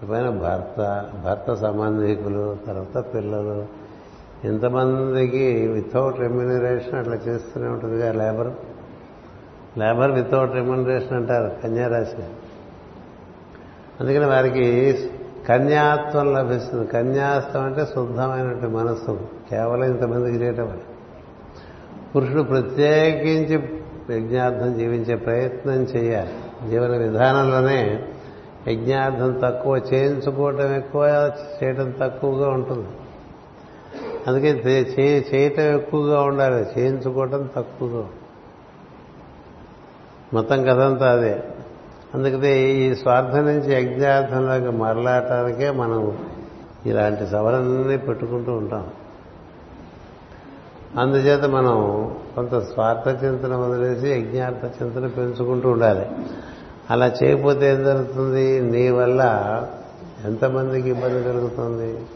పైన భర్త భర్త సంబంధికులు తర్వాత పిల్లలు. ఇంతమందికి వితౌట్ రెమ్యునరేషన్ అట్లా చేస్తూనే ఉంటుందిగా లేబర్ లేబర్ వితౌట్ రెమ్యునరేషన్ అంటారు కన్యారాశి అందుకని వారికి కన్యాత్వం లభిస్తుంది. కన్యాస్తం అంటే శుద్ధమైనటువంటి మనస్సు. కేవలం ఇంతమందికి చేయటం పురుషుడు ప్రత్యేకించి యజ్ఞార్థం జీవించే ప్రయత్నం చేయాలి. జీవన విధానంలోనే యజ్ఞార్థం తక్కువ చేయించుకోవటం ఎక్కువ చేయటం తక్కువగా ఉంటుంది. అందుకే చేయటం ఎక్కువగా ఉండాలి చేయించుకోవటం తక్కువగా మొత్తం కథంతా అదే. అందుకనే ఈ స్వార్థం నుంచి యజ్ఞార్థంలోకి మరలాటానికే మనం ఇలాంటి సవరణని పెట్టుకుంటూ ఉంటాం. అందుచేత మనం కొంత స్వార్థ చింతన వదిలేసి యజ్ఞార్థ చింతన పెంచుకుంటూ ఉండాలి. అలా చేయకపోతే ఏం జరుగుతుంది? నీ వల్ల ఎంతమందికి ఇబ్బంది కలుగుతుంది?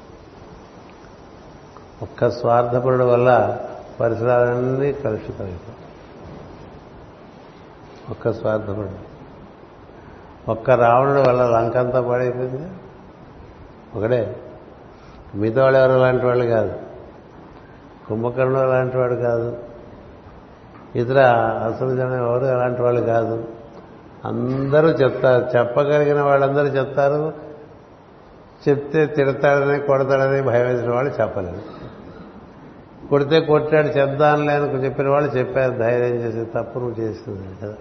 ఒక్క స్వార్థపరుడు వల్ల పరిసరాలన్నీ కలుషితమైపోతాయి. ఒక్క స్వార్థపరుడు. ఒక్క రావణుడు వల్ల లంకంతా పాడైపోయింది. ఒకడే. మిగతా వాళ్ళు ఎవరు? అలాంటి వాళ్ళు కాదు. కుంభకర్ణుడు అలాంటి వాడు కాదు. ఇతర అసలు జనం ఎవరు? అలాంటి వాళ్ళు కాదు. అందరూ చెప్తారు. చెప్పగలిగిన వాళ్ళందరూ చెప్తారు. చెప్తే తిడతాడని కొడతాడని భయం వేసిన వాళ్ళు చెప్పలేదు. కొడితే కొట్టాడు చెప్దానులే అని చెప్పిన వాళ్ళు చెప్పారు. ధైర్యం చేసి తప్పు నువ్వు చేసింది కదా.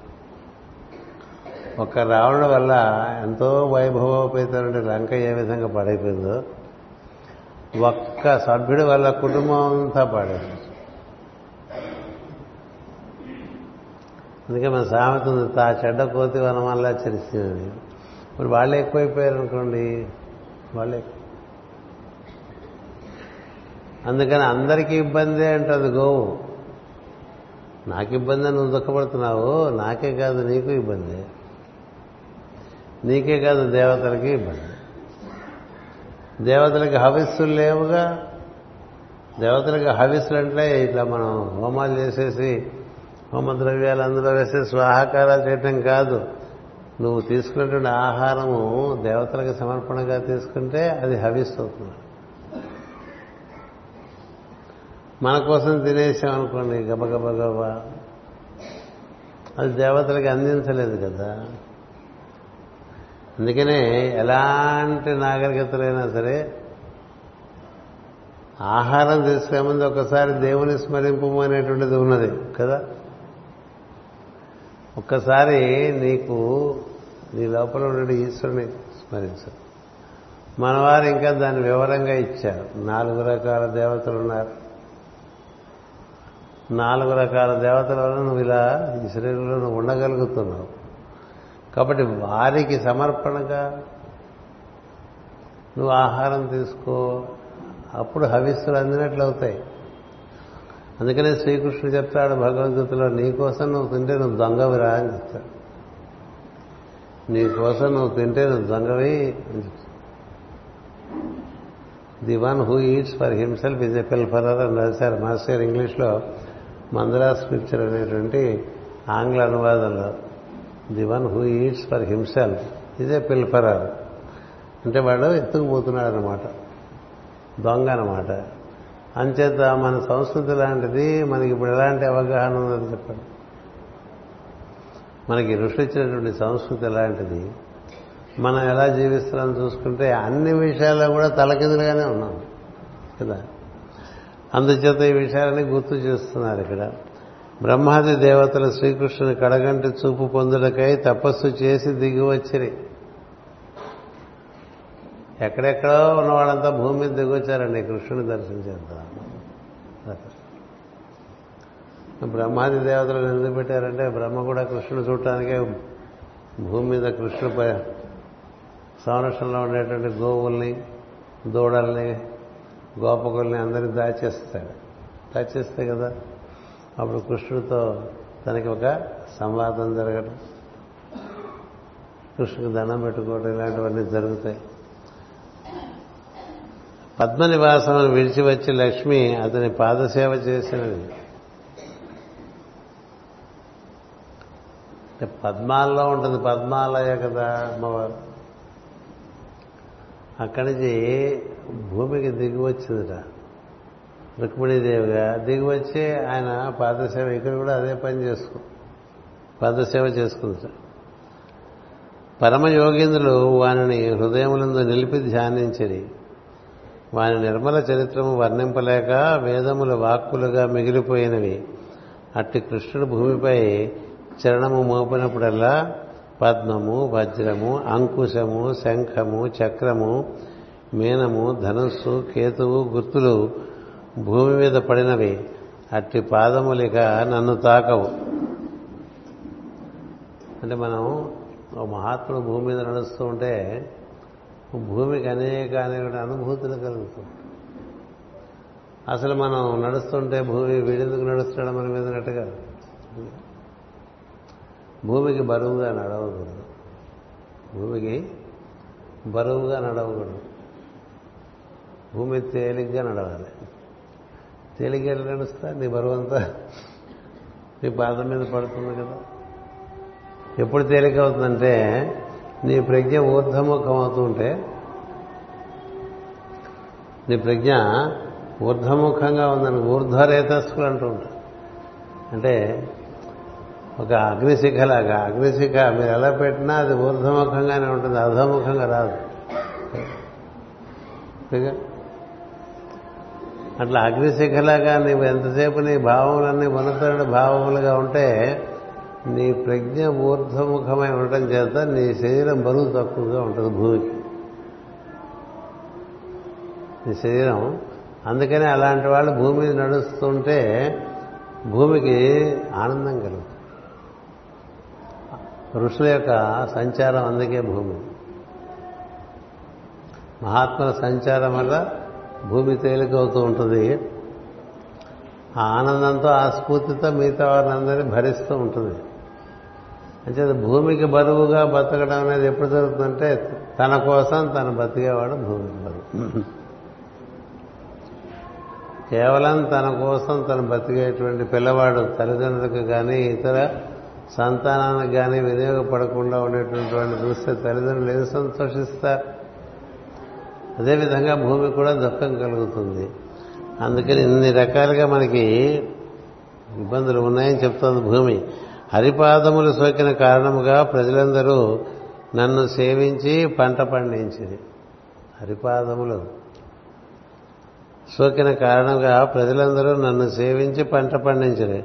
ఒక రావణుడు వల్ల ఎంతో వైభవోపేతమైన లంక ఏ విధంగా పాడైపోయిందో ఒక్క సభ్యుడి వల్ల కుటుంబం అంతా పడేది అందుకే మన సామెత ఉంది తా చెడ్డ కోతి వనం వల్ల చరిచింది మరి వాళ్ళే ఎక్కువైపోయారు అనుకోండి వాళ్ళే. అందుకని అందరికీ ఇబ్బందే అంటుంది గోవు. నాకు ఇబ్బంది నువ్వు దుఃఖపడుతున్నావు నాకే కాదు నీకు ఇబ్బంది. నీకే కాదు దేవతలకి ఇబ్బంది. దేవతలకి హవిస్సులు లేవుగా. దేవతలకి హవిస్సులు అంటే ఇట్లా మనం హోమాలు చేసేసి హోమద్రవ్యాలు అందులో వేసి స్వాహాకారాలు చేయటం కాదు. నువ్వు తీసుకున్నటువంటి ఆహారము దేవతలకు సమర్పణగా తీసుకుంటే అది హవిస్ మన కోసం తినేసామనుకోండి గబగబ గబ. అది దేవతలకి అందించలేదు కదా. అందుకనే ఎలాంటి నాగరికతలైనా సరే ఆహారం తీసుకునే ముందు ఒకసారి దేవుని స్మరింపు అనేటువంటిది ఉన్నది కదా. ఒక్కసారి నీకు నీ లోపల ఉన్న ఈశ్వరుని స్మరించు. మనవారు ఇంకా దాన్ని వివరంగా ఇచ్చారు. నాలుగు రకాల దేవతలు ఉన్నారు. నాలుగు రకాల దేవతల వల్ల నువ్వు ఇలా ఈ శరీరంలో నువ్వు ఉండగలుగుతున్నావు. కాబట్టి వారికి సమర్పణగా నువ్వు ఆహారం తీసుకో. అప్పుడు హవిస్సులు అందినట్లు అవుతాయి అందుకనే శ్రీకృష్ణుడు చెప్తాడు భగవద్గీతలో నీకోసం నువ్వు తింటే నువ్వు దొంగవిరా అని చెప్తాడు. నీకోసం నువ్వు తింటే నువ్వు దొంగవి the one who eats for himself is a pilferer అని రాశారు. మాస్టర్ ఇంగ్లీష్లో మందరా స్క్రిప్చర్ అనేటువంటి ఆంగ్ల అనువాదంలో the one who eats for himself is a pilferer అంటే వాడు ఎత్తుకుపోతున్నాడు అనమాట దొంగ అనమాట అంచేత మన సంస్కృతి లాంటిది మనకి ఇప్పుడు ఎలాంటి అవగాహన ఉందని చెప్పండి. మనకి ఋషి ఇచ్చినటువంటి సంస్కృతి ఎలాంటిది? మనం ఎలా జీవిస్తున్నాం చూసుకుంటే అన్ని విషయాల్లో కూడా తలకిందులుగానే ఉన్నాం. కదా? అందుచేత ఈ విషయాలని గుర్తు చేస్తున్నారు ఇక్కడ. బ్రహ్మాది దేవతలు శ్రీకృష్ణుని కడగంటి చూపు పొందుటకై తపస్సు చేసి దిగివచ్చిరి ఎక్కడెక్కడో ఉన్న వాళ్ళంతా భూమి మీద దిగొచ్చారండి కృష్ణుని దర్శించేంత. బ్రహ్మాది దేవతలను ఎందుకు పెట్టారంటే బ్రహ్మ కూడా కృష్ణుని చూడటానికే భూమి మీద కృష్ణుడు సంరక్షణలో ఉండేటువంటి గోవుల్ని దూడల్ని గోపకుల్ని అందరినీ దాచేస్తాడు. దాచేస్తే కదా అప్పుడు కృష్ణుడితో తనకి ఒక సంవాదం జరగడం కృష్ణుడికి దండం పెట్టుకోవడం ఇలాంటివన్నీ జరుగుతాయి. పద్మనివాసం విడిచి వచ్చి లక్ష్మి అతని పాదసేవ చేసినది పద్మాల్లో ఉంటుంది పద్మాలయ కదా అమ్మవారు. అక్కడి నుంచి భూమికి దిగి వచ్చిందిట. రుక్మిణీదేవిగా దిగి వచ్చి ఆయన పాదసేవ ఇక్కడ కూడా అదే పని చేసుకు పాదసేవ చేసుకుంది పరమయోగేంద్రులు వానిని హృదయములందు నిలిపి ధ్యానించిరి. వాని నిర్మల చరిత్రము వర్ణింపలేక వేదముల వాక్కులుగా మిగిలిపోయినవి. అట్టి కృష్ణుడు భూమిపై చరణము మోపినప్పుడల్లా పద్మము వజ్రము అంకుశము శంఖము చక్రము మీనము ధనుస్సు కేతువు గుర్తులు భూమి మీద పడినవి. అట్టి పాదములిక నన్ను తాకవు. అంటే మనం ఒక మహాత్ముడు భూమి మీద నడుస్తూ ఉంటే భూమికి అనేక అనేక అనుభూతులు కలుగుతుంది అసలు మనం నడుస్తుంటే భూమి వీడెందుకు నడుస్తున్నాడు మన మీద నట్టుగా? భూమికి బరువుగా నడవకూడదు. భూమికి బరువుగా నడవకూడదు. భూమి తేలిగ్గా నడవాలి. తేలిగ్గా నడుస్తా? నీ బరువు అంతా నీ పాదం మీద పడుతుంది కదా. ఎప్పుడు తేలిక అవుతుందంటే నీ ప్రజ్ఞ ఊర్ధముఖం అవుతూ ఉంటే నీ ప్రజ్ఞ ఊర్ధముఖంగా ఉందని ఊర్ధ్వరేతస్కులు అంటూ ఉంటారు అంటే ఒక అగ్నిశిఖలాగా అగ్నిశిఖ మీరు ఎలా పెట్టినా అది ఊర్ధముఖంగానే ఉంటుంది అధముఖంగా రాదు. అట్లా అగ్నిశిఖలాగా నీవు ఎంతసేపు నీ భావములన్నీ ఉన్నతమైన భావములుగా ఉంటే నీ ప్రజ్ఞ ఊర్ధముఖమై ఉండటం చేత నీ శరీరం బరువు తక్కువగా ఉంటుంది భూమికి. నీ శరీరం. అందుకనే అలాంటి వాళ్ళు భూమి మీద నడుస్తుంటే భూమికి ఆనందం కలుగుతుంది. ఋషుల యొక్క సంచారం అందుకే భూమి. మహాత్ముల సంచారం వల్ల భూమి తేలికవుతూ ఉంటుంది. ఆ ఆనందంతో ఆ స్ఫూర్తితో మిగతా వారిని అందరినీ భరిస్తూ ఉంటుంది. అంటే భూమికి బరువుగా బతకడం అనేది ఎప్పుడు జరుగుతుందంటే తన కోసం తను బతికేవాడు భూమికి బరువు. కేవలం తన కోసం తను బతికేటువంటి పిల్లవాడు తల్లిదండ్రులకు కానీ ఇతర సంతానానికి కానీ వినియోగపడకుండా ఉండేటువంటి చూస్తే తల్లిదండ్రులు ఏది సంతోషిస్తారు? అదేవిధంగా భూమి కూడా దుఃఖం కలుగుతుంది. అందుకని ఇన్ని రకాలుగా మనకి ఇబ్బందులు ఉన్నాయని చెప్తోంది భూమి. హరిపాదములు సోకిన కారణముగా ప్రజలందరూ నన్ను సేవించి పంట పండించింది హరిపాదములు సోకిన కారణంగా ప్రజలందరూ నన్ను సేవించి పంట పండించరు.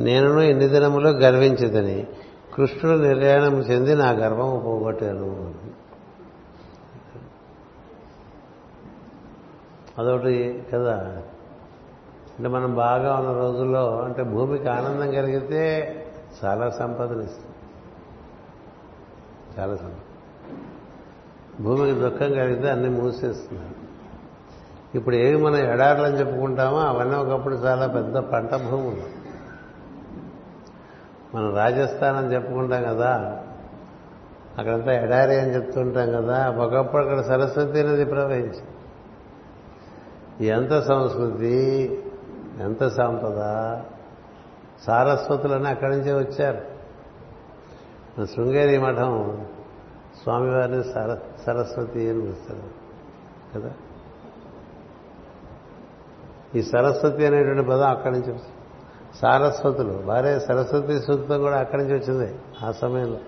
నేను ఇన్ని దినములు గర్వించదని కృష్ణుడు నిర్యాణం చెంది నా గర్వము పోగొట్టాను. అదొకటి కదా. అంటే మనం బాగా ఉన్న రోజుల్లో అంటే భూమికి ఆనందం కలిగితే చాలా సంపదనిస్తుంది చాలా సంపద. భూమికి దుఃఖం కలిగితే అన్ని మూసేస్తున్నారు. ఇప్పుడు ఏవి మనం ఎడార్లని చెప్పుకుంటామో అవన్నీ ఒకప్పుడు చాలా పెద్ద పంట భూములు. మనం రాజస్థాన్ అని చెప్పుకుంటాం కదా అక్కడంతా ఎడారి అని చెప్తుంటాం కదా ఒకప్పుడు అక్కడ సరస్వతి నది ప్రవహించింది. ఎంత సంస్కృతి ఎంత సంపద సారస్వతులని అక్కడి నుంచే వచ్చారు. మన శృంగేరి మఠం స్వామివారిని సర సరస్వతి అని పిలుస్తారు కదా? ఈ సరస్వతి అనేటువంటి పదం అక్కడి నుంచి వచ్చింది. సారస్వతులు భార్య సరస్వతి సూత్రం కూడా అక్కడి నుంచి వచ్చింది ఆ సమయంలో.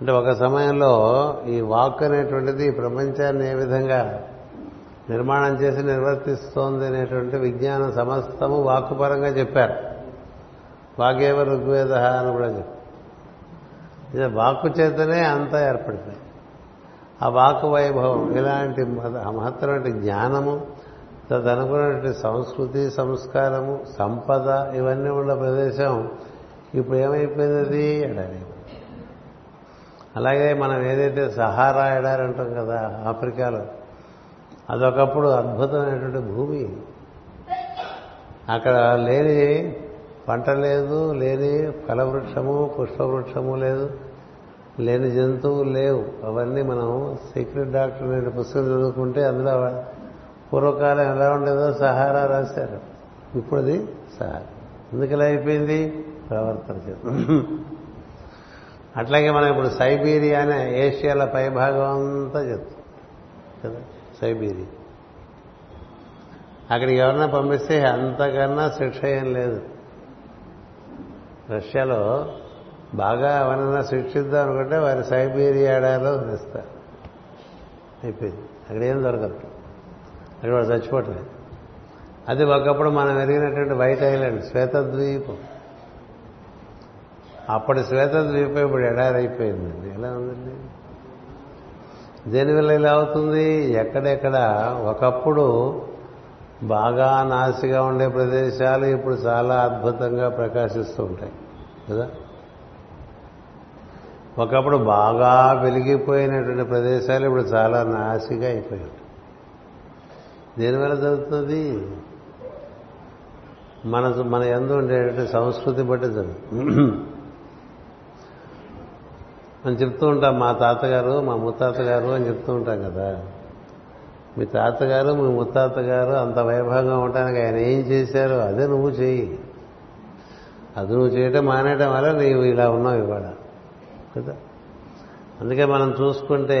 అంటే ఒక సమయంలో ఈ వాక్ అనేటువంటిది ఈ ప్రపంచాన్ని ఏ విధంగా నిర్మాణం చేసి నిర్వర్తిస్తోంది అనేటువంటి విజ్ఞానం సమస్తము వాక్కుపరంగా చెప్పారు. వాగేవ ఋగ్వేద అని కూడా చెప్పి ఇది వాక్కు చేతనే అంతా ఏర్పడిపోయింది. ఆ వాక్కు వైభవం ఇలాంటి మహత్తరమైన జ్ఞానము తదనుకున్నటువంటి సంస్కృతి సంస్కారము సంపద ఇవన్నీ ఉన్న ప్రదేశం ఇప్పుడు ఏమైపోయింది ఎడారి. అలాగే మనం ఏదైతే సహారా ఎడారి అంటాం కదా ఆఫ్రికాలో అదొకప్పుడు అద్భుతమైనటువంటి భూమి. అక్కడ లేని పంట లేదు లేని ఫలవృక్షము పుష్పవృక్షము లేదు లేని జంతువులు లేవు. అవన్నీ మనం సీక్రెట్ డాక్టర్ అనే పుస్తకం చదువుకుంటే అందులో పూర్వకాలం ఎలా ఉండేదో సహారా రాశారు. ఇప్పుడు అది సహారా. ఎందుకు ఇలా అయిపోయింది? ప్రవర్తన చేత. అట్లాగే మనం ఇప్పుడు సైబీరియా అనే ఏషియాల పైభాగం అంతా చెప్తాం. కదా? సైబీరియా. అక్కడికి ఎవరన్నా పంపిస్తే అంతకన్నా శిక్ష ఏం లేదు. రష్యాలో బాగా ఎవరన్నా శిక్షిద్దాం అనుకుంటే వారి సైబీరియాడాలో వేస్తారు అయిపోయింది. అక్కడ ఏం దొరకదు. అక్కడ వాడు చచ్చిపోవటమే. అది ఒకప్పుడు మనం ఎరిగినటువంటి వైట్ ఐలాండ్ శ్వేతద్వీపం. అప్పటి శ్వేతద్వీపం ఇప్పుడు ఎడారైపోయిందండి. ఎలా ఉందండి? దేనివల్ల ఇలా అవుతుంది? ఎక్కడెక్కడ? ఒకప్పుడు బాగా నాసిగా ఉండే ప్రదేశాలు ఇప్పుడు చాలా అద్భుతంగా ప్రకాశిస్తూ ఉంటాయి. కదా? ఒకప్పుడు బాగా వెలిగిపోయినటువంటి ప్రదేశాలు ఇప్పుడు చాలా నాసిగా అయిపోయి ఉంటాయి. జరుగుతుంది? మన మన ఎందు ఉండేటువంటి సంస్కృతి బట్టి జరుగుతుంది. మనం చెప్తూ ఉంటాం మా తాతగారు మా ముత్తాతగారు అని చెప్తూ ఉంటాం కదా. మీ తాతగారు మీ ముత్తాతగారు అంత వైభవంగా ఉండడానికి ఆయన ఏం చేశారో అదే నువ్వు చెయ్యి. అది నువ్వు చేయటం మానేయటం వల్ల నీవు ఇలా ఉన్నావు ఇవాళ. కదా? అందుకే మనం చూసుకుంటే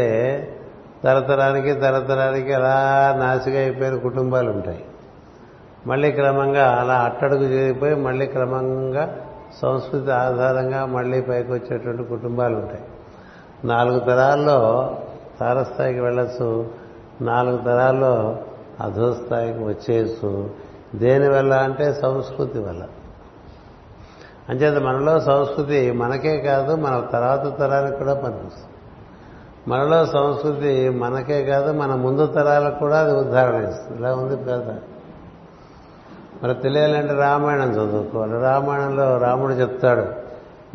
తరతరానికి తరతరానికి అలా నాసిగా అయిపోయిన కుటుంబాలు ఉంటాయి. మళ్ళీ క్రమంగా అలా అట్టడుగు చేరిపోయి మళ్ళీ క్రమంగా సంస్కృతి ఆధారంగా మళ్ళీ పైకి వచ్చేటువంటి కుటుంబాలు ఉంటాయి. నాలుగు తరాల్లో తారస్థాయికి వెళ్ళచ్చు. నాలుగు తరాల్లో అధోస్థాయికి వచ్చేసు దేనివల్ల అంటే సంస్కృతి వల్ల. అంచేత మనలో సంస్కృతి మనకే కాదు మన తర్వాత తరానికి కూడా పనిపిస్తుంది మనలో సంస్కృతి మనకే కాదు మన ముందు తరాలకు కూడా అది ఉద్ధారణ ఇస్తుంది ఇలా ఉంది కదా మరి తెలియాలంటే రామాయణం చదువుకోవాలి. రామాయణంలో రాముడు చెప్తాడు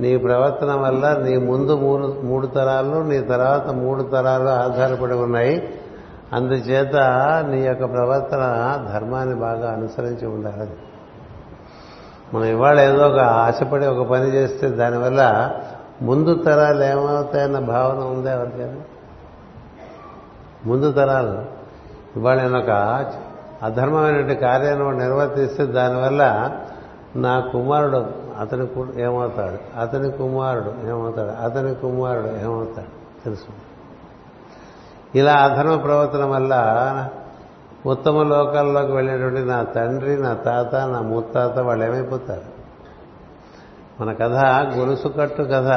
నీ ప్రవర్తన వల్ల నీ ముందు మూడు మూడు తరాలు నీ తర్వాత మూడు తరాలు ఆధారపడి ఉన్నాయి. అందుచేత నీ యొక్క ప్రవర్తన ధర్మాన్ని బాగా అనుసరించి ఉండాలి. మనం ఇవాళ ఏదో ఒక ఆశపడి ఒక పని చేస్తే దానివల్ల ముందు తరాలు ఏమవుతాయన్న భావన ఉంది ఎవరికైనా ముందు తరాలు. ఇవాళ నేను ఒక అధర్మమైనటువంటి కార్యాన్ని నిర్వర్తిస్తే దానివల్ల నా కుమారుడు అతని ఏమవుతాడు? అతని కుమారుడు ఏమవుతాడు? అతని కుమారుడు ఏమవుతాడు? తెలుసు ఇలా అధర్మ ప్రవర్తన వల్ల ఉత్తమ లోకాల్లోకి వెళ్ళేటువంటి నా తండ్రి నా తాత నా ముత్తాత వాళ్ళు ఏమైపోతారు? మన కథ గొలుసు కట్టు కథ.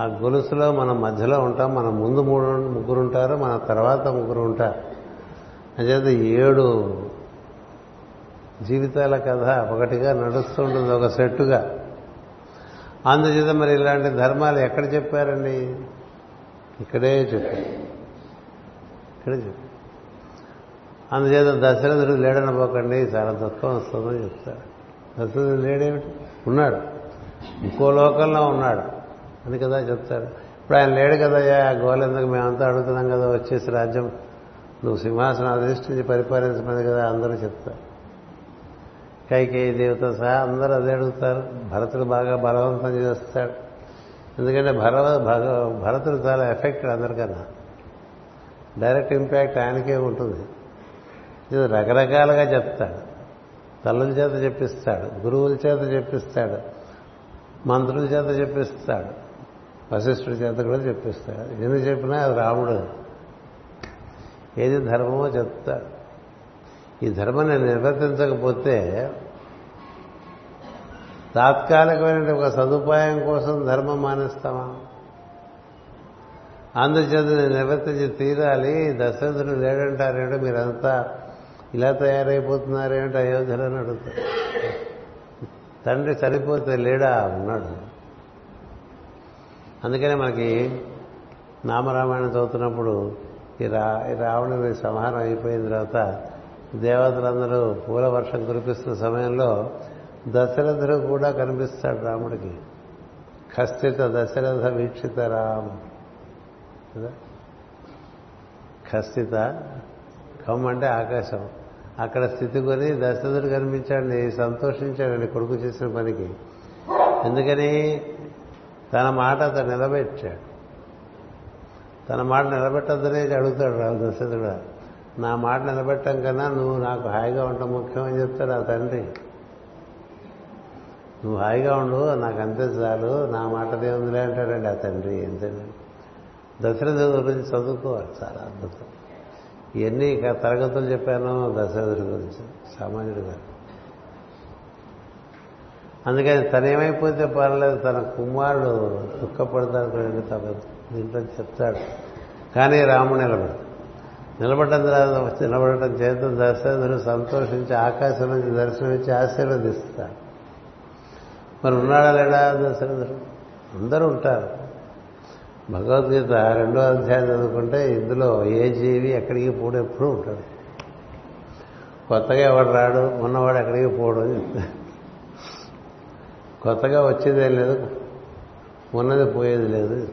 ఆ గొలుసులో మనం మధ్యలో ఉంటాం మన ముందు మూడు ముగ్గురు ఉంటారు మన తర్వాత ముగ్గురు ఉంటారు. అంచేత ఏడు జీవితాల కథ ఒకటిగా నడుస్తుంటుంది ఒక సెట్టుగా. అందుచేత మరి ఇలాంటి ధర్మాలు ఎక్కడ చెప్పారండి? ఇక్కడే చెప్పారు. ఇక్కడే చెప్పారు అందుచేత దశరథుడు లేడనపోకండి చాలా దుఃఖం వస్తుందని చెప్తాడు. దశరథుడు లేడేమిటి? ఉన్నాడు. ఇంకో లోకంలో ఉన్నాడు అని కదా చెప్తాడు. ఇప్పుడు ఆయన లేడు కదయ్యా ఆ గోల ఎందుకు మేమంతా అడుగుతున్నాం కదా వచ్చేసి రాజ్యం నువ్వు సింహాసనం అధిష్ఠించి పరిపాలించమని కదా అందరూ చెప్తారు. కైకేయి దేవత సహా అందరూ అదే అడుగుతారు. భరతుడు బాగా బలవంతం చేస్తాడు. ఎందుకంటే భర భరతుడు చాలా ఎఫెక్టెడ్ అందరికన్నా. డైరెక్ట్ ఇంపాక్ట్ ఆయనకే ఉంటుంది. ఇది రకరకాలుగా చెప్తాడు. తల్లుల చేత చెప్పిస్తాడు గురువుల చేత చెప్పిస్తాడు మంత్రుల చేత చెప్పిస్తాడు వశిష్ఠుడి చేత కూడా చెప్పిస్తాడు. ఎందుకు చెప్పినా అది రాముడు. ఏది ధర్మమో చెప్తాడు. ఈ ధర్మం నేను నిర్వర్తించకపోతే తాత్కాలికమైన ఒక సదుపాయం కోసం ధర్మం మానేస్తామా అందుచేత నేను నివర్తించి తీరాలి దశరథుడు లేడంటారేంటో మీరంతా ఇలా తయారైపోతున్నారేమిటి అయోధ్యలో అని అడుగుతారు. తండ్రి సరిపోతే లేడా? ఉన్నాడు. అందుకనే మనకి నామరామాయణం చదువుతున్నప్పుడు ఈ రా రావణుని సంహారం అయిపోయిన తర్వాత దేవతలందరూ పూల వర్షం కురిపిస్తున్న సమయంలో దశరథుడు కూడా కనిపిస్తాడు రాముడికి. ఖచ్చిత దశరథ వీక్షిత రాముడు కదా ఖస్థిత కమ్ అంటే ఆకాశం. అక్కడ స్థితి కొని దశరథుడు కనిపించాడని సంతోషించాడండి కొడుకు చేసిన పనికి. ఎందుకని? తన మాట అతను నిలబెట్టాడు. తన మాట నిలబెట్టద్దని అడుగుతాడు రా దశరథుడు. నా మాట నిలబెట్టం కన్నా నువ్వు నాకు హాయిగా ఉండటం ముఖ్యం అని చెప్తాడు ఆ తండ్రి. నువ్వు హాయిగా ఉండు నాకు అంతే చాలు నా మాట దేవుందిలే అంటాడండి ఆ తండ్రి. ఎంతేనండి దశరథుడి గురించి చదువుకోవాలి. చాలా అద్భుతం. ఇవన్నీ తరగతులు చెప్పాను దశరథుడి గురించి సామాన్యుడు గారు. అందుకని తనేమైపోతే పర్లేదు తన కుమారుడు దుఃఖపడతాడు తన దీంట్లో చెప్తాడు. కానీ రాముడు నిలబడు. నిలబడటం తర్వాత నిలబడటం చేత దశరథుడు సంతోషించి ఆకాశం నుంచి దర్శనమిచ్చి ఆశీర్వదిస్తాడు. మరి ఉన్నాడా లేడా దశరథుడు? అందరూ ఉంటారు. భగవద్గీత రెండో అధ్యాయం చదువుకుంటే ఇందులో ఏ జీవి ఎక్కడికి పోడు ఎప్పుడూ ఉంటాడు. కొత్తగా ఎవడు రాడు? ఉన్నవాడు ఎక్కడికి పోడు కొత్తగా వచ్చేదేం లేదు. ఉన్నది పోయేది లేదు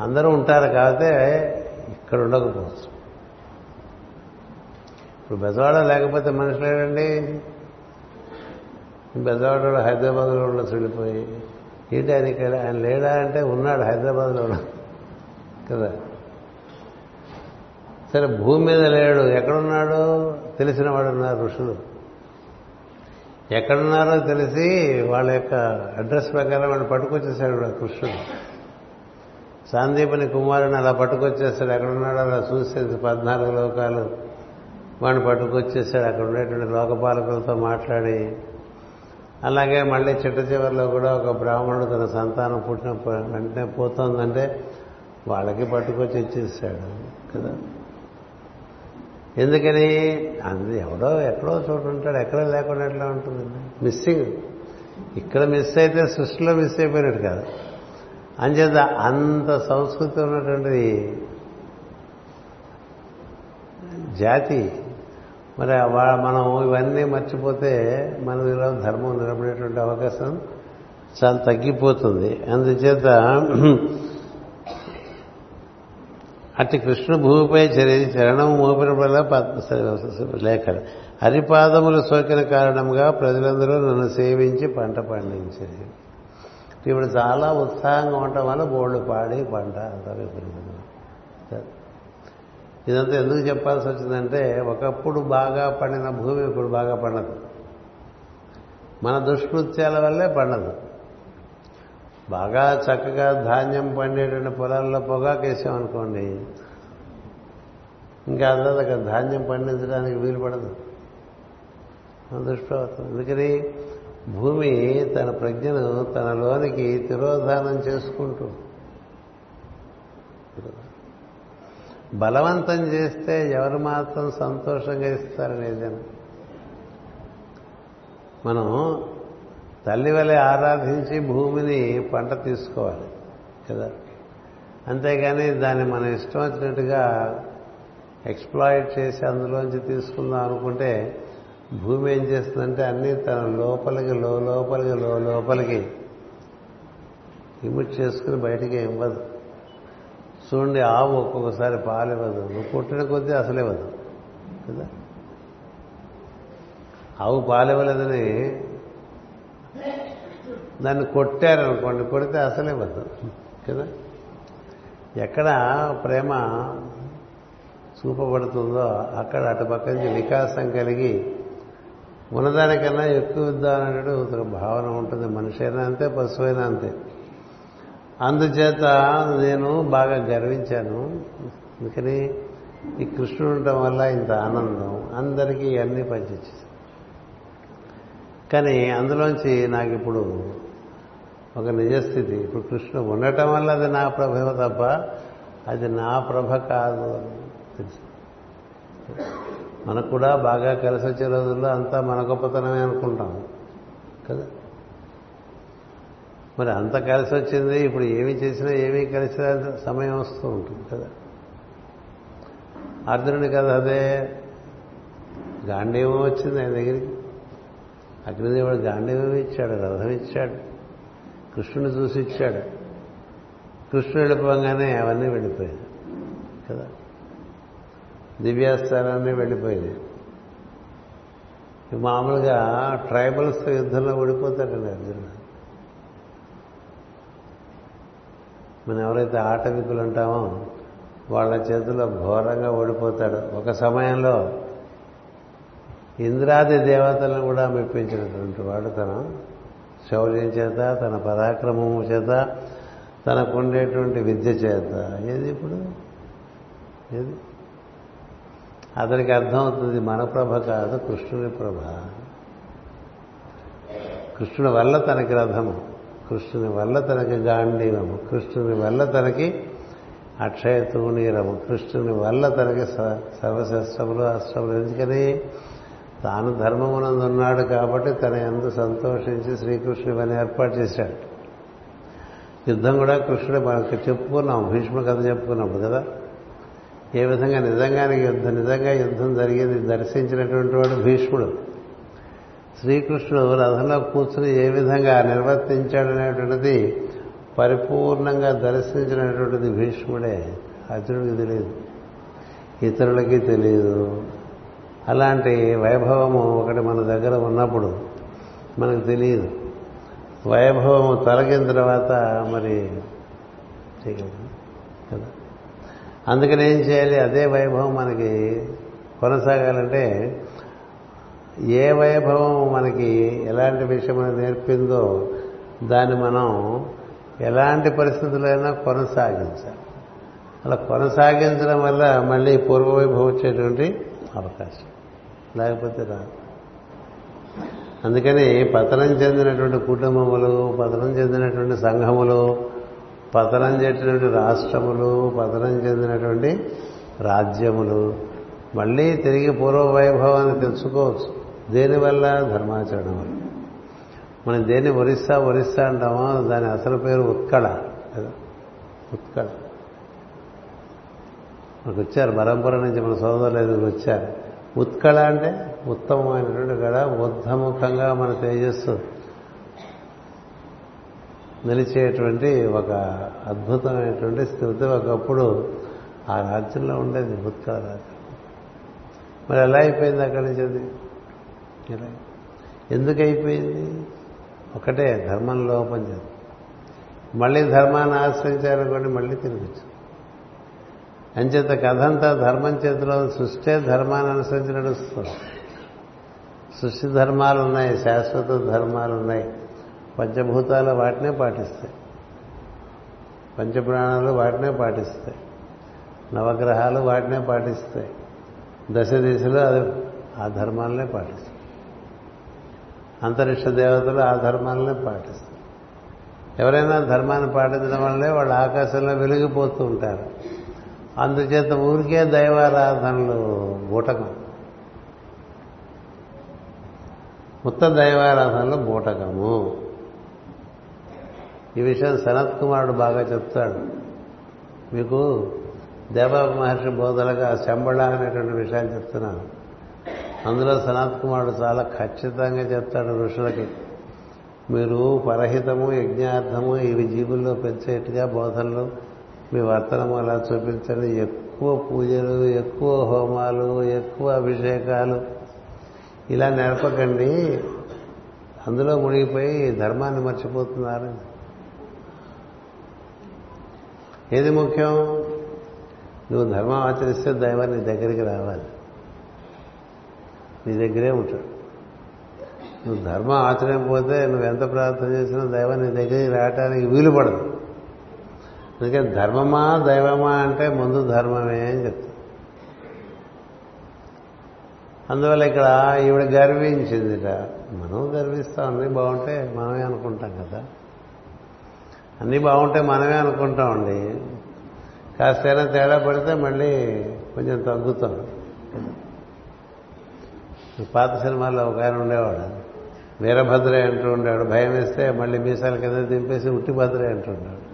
అందరూ ఉంటారు కాకపోతే ఇక్కడ ఉండకపోవచ్చు. ఇప్పుడు బెజవాడ లేకపోతే మనుషులు బెజవాడ హైదరాబాద్లో ఉండొచ్చు వెళ్ళిపోయి. ఏంటి ఆయన ఇక్కడ ఆయన లేడా అంటే ఉన్నాడు హైదరాబాద్లో కదా? సరే భూమి మీద లేడు. ఎక్కడున్నాడు? తెలిసిన వాడు ఉన్నారు ఋషులు. ఎక్కడున్నారో తెలిసి వాళ్ళ యొక్క అడ్రస్ ప్రకారం వాడిని పట్టుకొచ్చేసాడు కృష్ణుడు. సాందీపని కుమారుని అలా పట్టుకొచ్చేస్తాడు. ఎక్కడున్నాడో అలా చూసేసి పద్నాలుగు లోకాలు. వాడిని పట్టుకొచ్చేసాడు అక్కడ ఉండేటువంటి లోకపాలకులతో మాట్లాడి అలాగే మళ్ళీ చిట్ట చివరిలో కూడా ఒక బ్రాహ్మణుడు తన సంతానం పుట్టిన వెంటనే పోతుందంటే వాళ్ళకి పట్టుకొచ్చి ఇచ్చేసాడు కదా? ఎందుకని? అది ఎవడో ఎక్కడో చోటు ఉంటాడు ఎక్కడ లేకుండా ఎట్లా ఉంటుందండి మిస్సింగ్. ఇక్కడ మిస్ అయితే సృష్టిలో మిస్ అయిపోయినట్టు కాదు. అంచేత అంత సంస్కృతి ఉన్నటువంటి జాతి మరి మనం ఇవన్నీ మర్చిపోతే మన ధర్మం నిలబడేటువంటి అవకాశం చాలా తగ్గిపోతుంది. అందుచేత అట్టి కృష్ణ భూమిపై చరి చరణం మోపినప్పుడల్లా లేఖలు హరిపాదములు సోకిన కారణంగా ప్రజలందరూ నన్ను సేవించి పంట పండించేది ఇప్పుడు చాలా ఉత్సాహంగా ఉండటం వల్ల బోళ్ళు పాడి పంట అంతా ఇదంతా ఎందుకు చెప్పాల్సి వచ్చిందంటే ఒకప్పుడు బాగా పండిన భూమి ఇప్పుడు బాగా పండదు. మన దుష్కృత్యాల వల్లే పండదు. బాగా చక్కగా ధాన్యం పండేటువంటి పొలాల్లో పొగాకేసామనుకోండి ఇంకా అందరూ అక్కడ ధాన్యం పండించడానికి వీలు పడదు. దుష్ప్రవర్తన. అందుకని భూమి తన ప్రజ్ఞను తనలోనికి తిరోధానం చేసుకుంటూ బలవంతం చేస్తే ఎవరు మాత్రం సంతోషంగా ఇస్తారని ఏదైనా మనం తల్లి వలె ఆరాధించి భూమిని పంట తీసుకోవాలి కదా? అంతేగాని దాన్ని మనం ఇష్టం వచ్చినట్టుగా ఎక్స్ప్లాయిట్ చేసి అందులోంచి తీసుకుందాం అనుకుంటే భూమి ఏం చేస్తుందంటే అన్నీ తన లోపలికి లో లోపలికి లో లోపలికి. ఇమిట్ చేసుకుని బయటికి ఇవ్వదు చూడండి ఆవు ఒక్కొక్కసారి పాలు ఇవ్వదు నువ్వు పుట్టిన కొద్దీ అసలు ఇవ్వదు కదా? ఆవు పాలు ఇవ్వలేదని దాన్ని కొట్టారనుకోండి కొడితే అసలు ఇవ్వదు కదా? ఎక్కడ ప్రేమ చూపబడుతుందో అక్కడ అటుపక్క నుంచి వికాసం కలిగి ఉన్నదానికన్నా ఎక్కువ ఇద్దామనేటువంటి ఒక భావన ఉంటుంది. మనిషి అయినా అంతే పశువైనా అంతే. అందుచేత నేను బాగా గర్వించాను. అందుకని ఈ కృష్ణుడు ఉండటం వల్ల ఇంత ఆనందం. అందరికీ ఇవన్నీ పంచించేసి కానీ అందులోంచి నాకు ఇప్పుడు ఒక నిజస్థితి. ఇప్పుడు కృష్ణుడు ఉండటం వల్ల అది నా ప్రభ తప్ప అది నా ప్రభ కాదు అని తెలుసు. మనకు కూడా బాగా కలిసి వచ్చే రోజుల్లో అంతా మన గొప్పతనమే అనుకుంటాం. కదా? మరి అంత కలిసి వచ్చింది ఇప్పుడు ఏమి చేసినా ఏమీ కలిసి సమయం వస్తూ ఉంటుంది కదా. అర్జునుడి కదా అదే. గాంధీవం వచ్చింది ఆయన దగ్గరికి. అగ్నిదేవుడు గాంధీవం ఇచ్చాడు రథం ఇచ్చాడు కృష్ణుని చూసి ఇచ్చాడు. కృష్ణుడు వెళ్ళిపోగానే అవన్నీ వెళ్ళిపోయాయి కదా. దివ్యాస్థానాన్ని వెళ్ళిపోయినాయి. మామూలుగా ట్రైబల్స్ యుద్ధంలో ఓడిపోతాడండి అర్జునుడు. మనం ఎవరైతే ఆటవికులు ఉంటామో వాళ్ళ చేతిలో ఘోరంగా ఓడిపోతాడు. ఒక సమయంలో ఇంద్రాది దేవతలను కూడా మెప్పించినటువంటి వాడు తన శౌర్యం చేత తన పరాక్రమం చేత తనకుండేటువంటి విద్య చేత. ఏది ఇప్పుడు? ఏది? అతనికి అర్థమవుతుంది మన ప్రభ కాదు కృష్ణుని ప్రభ. కృష్ణుడి వల్ల తనకి రథము. కృష్ణుని వల్ల తనకి గాంధీవము. కృష్ణుని వల్ల తనకి అక్షయతూనీరము కృష్ణుని వల్ల తనకి సర్వశస్త్రములు అస్త్రములు. ఎందుకని? తాను ధర్మమునందు ఉన్నాడు కాబట్టి తన ఎందు సంతోషించి శ్రీకృష్ణుని పని ఏర్పాటు చేశాడు. యుద్ధం కూడా కృష్ణుడు మనకు చెప్పుకున్నాం. భీష్ముడు కథ చెప్పుకున్నప్పుడు కదా? ఏ విధంగా నిజంగానే యుద్ధం నిజంగా యుద్ధం జరిగేది దర్శించినటువంటి వాడు భీష్ముడు. శ్రీకృష్ణుడు రథంలో కూర్చుని ఏ విధంగా నిర్వర్తించాడనేటువంటిది పరిపూర్ణంగా దర్శించినటువంటిది భీష్ముడే. అర్జునుడికి తెలియదు. ఇతరులకి తెలియదు. అలాంటి వైభవము ఒకటి మన దగ్గర ఉన్నప్పుడు మనకు తెలియదు. వైభవము తొలగిన తర్వాత మరి కదా. అందుకని ఏం చేయాలి? అదే వైభవం మనకి కొనసాగాలంటే ఏ వైభవం మనకి ఎలాంటి విషయం నేర్పిందో దాన్ని మనం ఎలాంటి పరిస్థితులైనా కొనసాగించాలి. అలా కొనసాగించడం వల్ల మళ్ళీ పూర్వవైభవం వచ్చేటువంటి అవకాశం. లేకపోతే రాదు. అందుకని పతనం చెందినటువంటి కుటుంబములు పతనం చెందినటువంటి సంఘములు పతనం చెందినటువంటి రాష్ట్రములు పతనం చెందినటువంటి రాజ్యములు మళ్ళీ తిరిగి పూర్వ వైభవాన్ని తెలుసుకోవచ్చు దేనివల్ల ధర్మాచరణం? వల్ల మనం దేన్ని ఒరిస్సా ఒరిస్సా అంటామో దాని అసలు పేరు ఉత్కళ. కదా? ఉత్కళ. మనకు వచ్చారు బరంపుర నుంచి మన సోదరులు వచ్చారు. ఉత్కళ అంటే ఉత్తమమైనటువంటి కళ ఉద్ధముఖంగా మన తేజస్సు నిలిచేటువంటి ఒక అద్భుతమైనటువంటి స్థితి. ఒకప్పుడు ఆ రాజ్యంలో ఉండేది ఉత్కళ రాజ్యం. మరి ఎలా అయిపోయింది అక్కడి నుంచి అది? ఎలా ఎందుకు అయిపోయింది ఒకటే ధర్మం లోపం చేది మళ్ళీ ధర్మాన్ని ఆశ్రయించారనుకోండి మళ్ళీ తిరిగి అంచేత కథ అంతా ధర్మం చేతిలో సృష్టే ధర్మాన్ని అనుసరించి నడుస్తుంది. సృష్టి ధర్మాలు ఉన్నాయి శాశ్వత ధర్మాలు ఉన్నాయి. పంచభూతాలు వాటినే పాటిస్తాయి. పంచప్రాణాలు వాటినే పాటిస్తాయి. నవగ్రహాలు వాటినే పాటిస్తాయి. దశ దిశలో అది ఆ ధర్మాలనే పాటిస్తాయి. అంతరిక్ష దేవతలు ఆ ధర్మాలనే పాటిస్తారు. ఎవరైనా ధర్మాన్ని పాటించడం వల్లే వాళ్ళు ఆకాశంలో వెలిగిపోతూ ఉంటారు. అందుచేత ఊరికే దైవారాధనలు బూటకం. ఉత్త దైవారాధనలు బూటకము. ఈ విషయం సనత్ కుమారుడు బాగా చెప్తాడు. మీకు దేవ మహర్షి బోధలుగా శంబళ అనేటువంటి విషయాన్ని చెప్తున్నాను. అందులో సనత్ కుమారుడు చాలా ఖచ్చితంగా చెప్తాడు ఋషులకి మీరు పరహితము యజ్ఞార్థము ఇవి జీవుల్లో పెంచేట్టుగా బోధనలు మీ వర్తనము అలా చూపించండి. ఎక్కువ పూజలు ఎక్కువ హోమాలు ఎక్కువ అభిషేకాలు. ఇలా నేర్పకండి. అందులో మునిగిపోయి ధర్మాన్ని మర్చిపోతున్నారు. ఏది ముఖ్యం? నువ్వు ధర్మం ఆచరిస్తే దైవాన్ని దగ్గరికి రావాలి. నీ దగ్గరే ఉంటాడు నువ్వు ధర్మం ఆచరించకపోతే నువ్వు ఎంత ప్రార్థన చేసినా దైవం నీ దగ్గరికి రావటానికి వీలు పడదు. అందుకే ధర్మమా దైవమా అంటే ముందు ధర్మమే అని చెప్తాను అందువల్ల ఇక్కడ ఈవిడ గర్వించిందిట మనం గర్విస్తాం అన్నీ బాగుంటే మనమే అనుకుంటాం కదా. అన్నీ బాగుంటే మనమే అనుకుంటామండి కాస్తైనా తేడా పడితే మళ్ళీ కొంచెం తగ్గుతాం. పాత సినిమాల్లో ఒక ఆయన ఉండేవాడు. వీరభద్రే అంటూ ఉండేవాడు. భయం వేస్తే మళ్ళీ మీసాల కింద దింపేసి ఉట్టి భద్రే అంటుంటాడు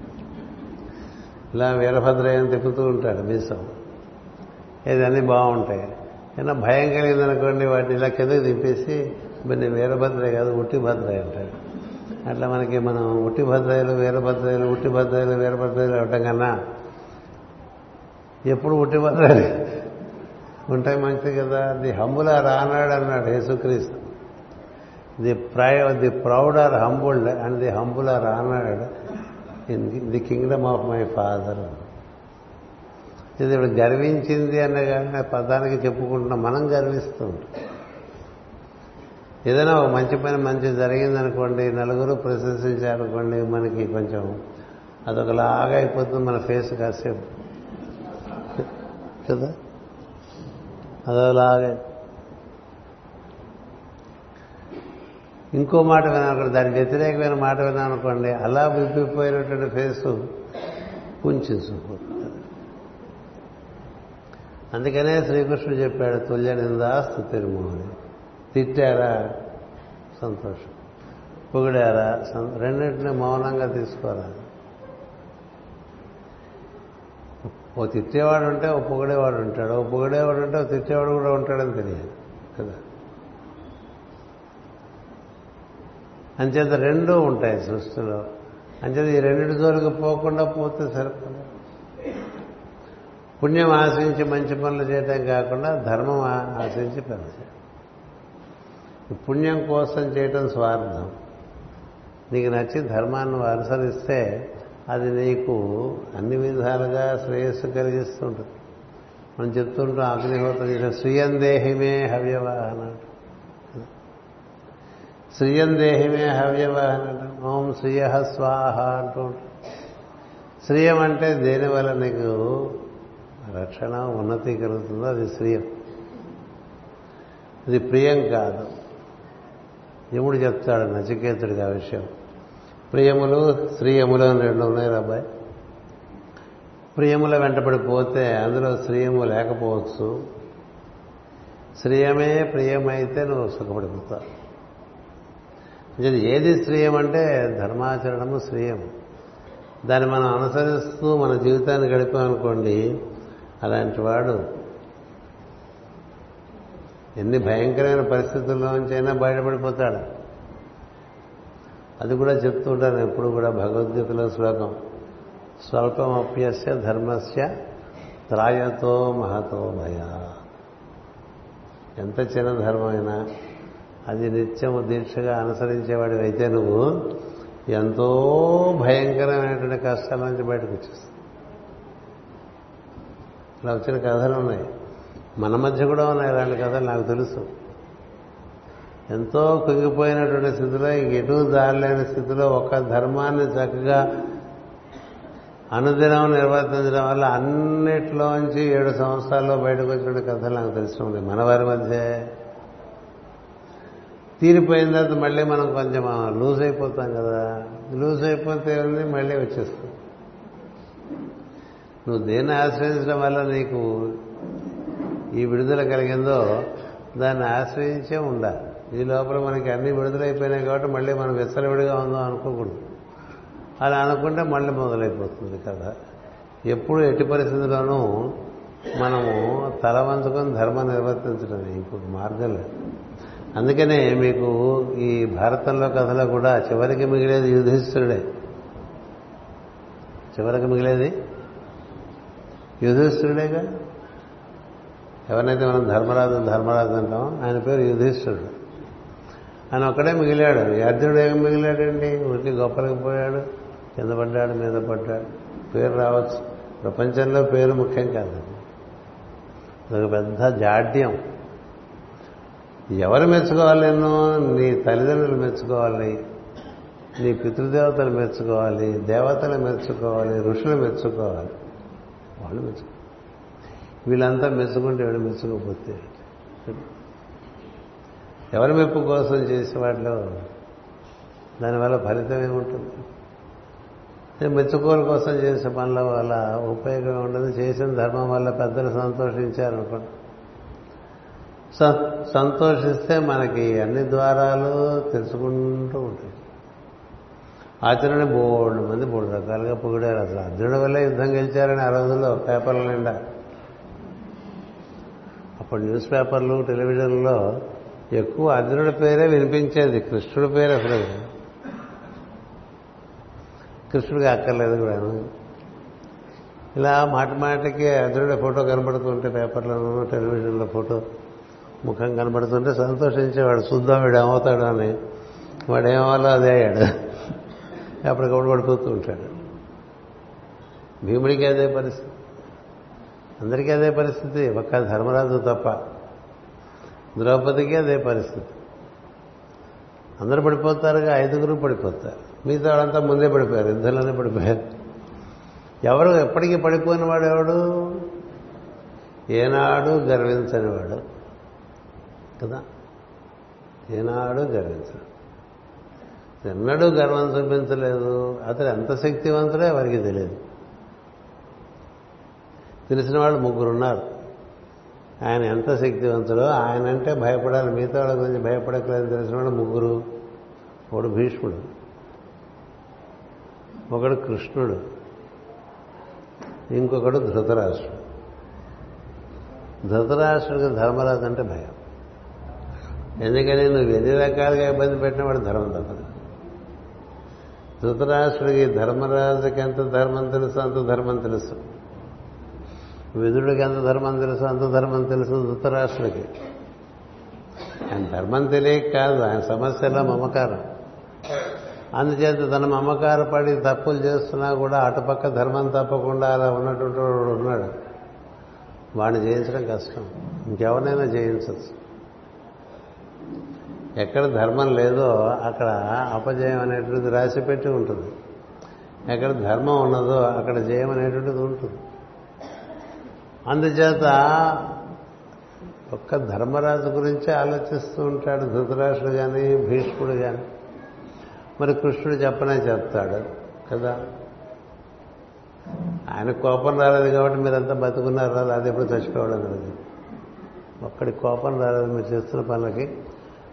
ఇలా వీరభద్రయ్యని తిప్పుతూ ఉంటాడు మీసం. ఇదన్నీ బాగుంటాయి. ఏదైనా భయం కలిగిందనుకోండి వాటిని ఇలా కిందకి దింపేసి మరి వీరభద్రయ్య కాదు ఉట్టి భద్రయ్య అంటాడు. అట్లా మనకి మనం ఉట్టి భద్రయ్యలు వీరభద్రయ్యలు ఉట్టి భద్రయ్యలు వీరభద్రయ్యలు అవటం కన్నా ఎప్పుడు ఉట్టి భద్రయ్యలు ఉంటాయి మంచిది కదా. ది హంబుల్ ఆర్ ఆనర్డ్ అన్నాడు యేసుక్రీస్తు. The pry the proud are humbled and the humble are honoured in the kingdom of my father. ఇది ఇప్పుడు గర్వించింది అనే కానీ పదానికి చెప్పుకుంటున్నాం. మనం గర్విస్తూ ఉంటాం. ఏదైనా ఒక మంచి పని మంచి జరిగిందనుకోండి నలుగురు ప్రశంసించారనుకోండి మనకి కొంచెం అదొకలాగా అయిపోతుంది మన ఫేస్ కాసేపు. కదా? అదోలాగే. ఇంకో మాట వినాలనుకోండి దానికి వ్యతిరేకమైన మాట వినాలనుకోండి అలా విప్పిపోయినటువంటి ఫేసు కుంచుకుపోతుంది అందుకనే శ్రీకృష్ణుడు చెప్పాడు తుల్య నిందాస్తు తిరుమోని తిట్టారా? సంతోషం. పొగిడారా? రెండింటిని మౌనంగా తీసుకోరా? ఓ తిట్టేవాడు ఉంటే ఓ పొగిడేవాడు ఉంటాడు ఓ పొగిడేవాడు ఉంటే ఓ తిట్టేవాడు కూడా ఉంటాడని తెలియదు కదా? అంచేత రెండూ ఉంటాయి సృష్టిలో. అంచేత ఈ రెండింటి జోలికి పోకుండా పోతే సరిపడ పుణ్యం ఆశించి మంచి పనులు చేయటం కాకుండా ధర్మం ఆశించి పని చేయడం పుణ్యం కోసం చేయటం స్వార్థం. నీకు నచ్చి ధర్మాన్ని అనుసరిస్తే అది నీకు అన్ని విధాలుగా శ్రేయస్సు కలిగిస్తుంటుంది. మనం చెప్తుంటాం అగ్నిహోత్రం చేసిన స్వీయం దేహిమే హవ్యవాహన శ్రీయం దేహిమే హవ్యవాహన ఓం శ్రియ స్వాహ అంటూ శ్రియం అంటే దేనివల్ల నీకు రక్షణ ఉన్నతి కలుగుతుందో అది శ్రియం ఇది ప్రియం కాదు. యముడు చెప్తాడు నచికేతుడికి ఆ విషయం. ప్రియములు శ్రీయములు అని రెండు ఉన్నాయి అబ్బాయి ప్రియముల వెంటబడిపోతే అందులో శ్రీయము లేకపోవచ్చు. శ్రీయమే ప్రియమైతే నువ్వు సుఖపడిపోతావు. ఏది శ్రీయం అంటే ధర్మాచరణము శ్రీయం దాన్ని మనం అనుసరిస్తూ మన జీవితాన్ని గడిపామనుకోండి అలాంటి వాడు ఎన్ని భయంకరమైన పరిస్థితుల్లోంచైనా బయటపడిపోతాడు. అది కూడా చెప్తూ ఉంటాను ఎప్పుడు కూడా భగవద్గీతలో శ్లోకం స్వల్పమప్యస్య ధర్మస్య త్రాయతో మహతో భయ ఎంత చిన్న ధర్మమైనా అది నిత్యము దీక్షగా అనుసరించేవాడి అయితే నువ్వు ఎంతో భయంకరమైనటువంటి కష్టాల నుంచి బయటకు వచ్చేస్తావు. ఇలా వచ్చిన కథలు ఉన్నాయి. మన మధ్య కూడా ఉన్నాయి ఇలాంటి కథలు నాకు తెలుసు. ఎంతో కుంగిపోయినటువంటి స్థితిలో ఎటు దారిలేని స్థితిలో ఒక ధర్మాన్ని చక్కగా అనుదినం నిర్వర్తించడం వల్ల అన్నిట్లోంచి ఏడు సంవత్సరాల్లో బయటకు వచ్చిన కథలు నాకు తెలిసి ఉంది మన వారి మధ్య. తీరిపోయిన తర్వాత మళ్ళీ మనం కొంచెం లూజ్ అయిపోతాం కదా. లూజ్ అయిపోతే ఉంది మళ్ళీ వచ్చేస్తుంది నువ్వు దేన్ని ఆశ్రయించడం వల్ల నీకు ఈ విడుదల కలిగిందో దాన్ని ఆశ్రయించే ఉండాలి. ఈ లోపల మనకి అన్ని విడుదలైపోయినాయి కాబట్టి మళ్ళీ మనం విసలవిడిగా ఉందాం అనుకోకూడదు. అలా అనుకుంటే మళ్ళీ మొదలైపోతుంది కదా. ఎప్పుడు ఎట్టి పరిస్థితుల్లోనూ మనము తల వంచుకొని ధర్మం నిర్వర్తించడమే ఇంకొక మార్గం లేదు. అందుకనే మీకు ఈ భారతంలో కథలో కూడా చివరికి మిగిలేది యుధిష్ఠుడే చివరికి మిగిలేది? యుధిష్ఠుడేగా ఎవరినైతే మనం ధర్మరాజు ధర్మరాజు అంటాం ఆయన పేరు యుధిష్ఠుడు ఆయన ఒక్కడే మిగిలాడు. యాద్రుడు ఏం మిగిలాడండి? ఊరికి గొప్పలకు పోయాడు కింద పడ్డాడు మీద పడ్డాడు. పేరు రావచ్చు. ప్రపంచంలో పేరు ముఖ్యం కాదు. ఒక పెద్ద జాడ్యం. ఎవరు మెచ్చుకోవాలి నిన్ను? నీ తల్లిదండ్రులు మెచ్చుకోవాలి నీ పితృదేవతలు మెచ్చుకోవాలి దేవతలు మెచ్చుకోవాలి ఋషులు మెచ్చుకోవాలి. వాళ్ళు మెచ్చుకో వీళ్ళంతా మెచ్చుకుంటే వీళ్ళు మెచ్చుకోకపోతే? ఎవరి మెప్పు కోసం చేసే వాటిలో దానివల్ల ఫలితం ఏముంటుంది? మెచ్చుకోల కోసం చేసే పనుల వల్ల ఉపయోగం ఉండదు. చేసిన ధర్మం వల్ల పెద్దలు సంతోషించారనుకోండి. సంతోషిస్తే మనకి అన్ని ద్వారాలు తెలుసుకుంటూ ఉంటాయి. ఆచరణ బోర్డు మంది మూడు రకాలుగా పొగిడారు. అసలు అర్జునుడి వల్లే యుద్ధం గెలిచారని ఆ రోజుల్లో పేపర్ల నిండా. అప్పుడు న్యూస్ పేపర్లు టెలివిజన్లో ఎక్కువ అర్జునుడి పేరే వినిపించేది. కృష్ణుడి పేరు అసలు. కృష్ణుడికి అక్కర్లేదు కూడా. ఇలా మాట మాటకి అర్జునుడి ఫోటో కనబడుతుంటే పేపర్లోనూ టెలివిజన్లో ఫోటో ముఖం కనబడుతుంటే సంతోషించేవాడు చూద్దాం వీడు ఏమవుతాడు అని. వాడు ఏమవ్వాలో అదే అయ్యాడు. అప్పటికప్పుడు పడిపోతూ ఉంటాడు. భీముడికి అదే పరిస్థితి. అందరికీ అదే పరిస్థితి. ఒక్క ధర్మరాజు తప్ప. ద్రౌపదికి అదే పరిస్థితి. అందరూ పడిపోతారుగా ఐదుగురు పడిపోతారు. మిగతా వాళ్ళంతా ముందే పడిపోయారు ఇద్దరులోనే పడిపోయారు. ఎవరు ఎప్పటికీ పడిపోయిన వాడు ఎవడు? ఏనాడు గర్వించనివాడు కదా? ఏనాడు గర్వించడు. ఎన్నడూ గర్వం చూపించలేదు. అతను ఎంత శక్తివంతుడో ఎవరికి తెలియదు. తెలిసిన వాళ్ళు ముగ్గురు ఉన్నారు ఆయన ఎంత శక్తివంతుడో ఆయన అంటే భయపడాలి. మిగతా వాళ్ళ గురించి భయపడక్కలేదు తెలిసిన వాళ్ళు ముగ్గురు. ఒకడు భీష్ముడు. ఒకడు కృష్ణుడు. ఇంకొకడు ధృతరాష్ట్రుడు. ధృతరాష్ట్రుడికి ధర్మరాజు అంటే భయం. ఎందుకని నువ్వు ఎన్ని రకాలుగా ఇబ్బంది పెట్టిన వాడు ధర్మం తప్పదు. ధృతరాష్ట్రుడికి ధర్మరాజుకి ఎంత ధర్మం తెలుసు అంత ధర్మం తెలుసు. విధుడికి ఎంత ధర్మం తెలుసు అంత ధర్మం తెలుసు ధృతరాష్ట్రుడికి. ఆయన ధర్మం తెలియక కాదు ఆయన సమస్యలో మమకారం. అందుచేత తన మమకార పడి తప్పులు చేస్తున్నా కూడా అటుపక్క ధర్మం తప్పకుండా అలా ఉన్నటువంటి వాడు ఉన్నాడు. వాడిని జయించడం కష్టం. ఇంకెవరినైనా జయించవచ్చు. ఎక్కడ ధర్మం లేదో అక్కడ అపజయం అనేటువంటిది రాసిపెట్టి ఉంటుంది. ఎక్కడ ధర్మం ఉన్నదో అక్కడ జయం అనేటువంటిది ఉంటుంది. అందుచేత ఒక్క ధర్మరాజు గురించే ఆలోచిస్తూ ఉంటాడు ధృతరాష్ట్రుడు కానీ భీష్ముడు కానీ మరి కృష్ణుడు చెప్పనే చెప్తాడు కదా. ఆయన కోపం రాలేదు కాబట్టి మీరంతా బతుకున్నారు? రాదు అది ఎప్పుడు చచ్చిపోవడం లేదు ఒక్కడి కోపం రాలేదు మీరు చేస్తున్న పనులకి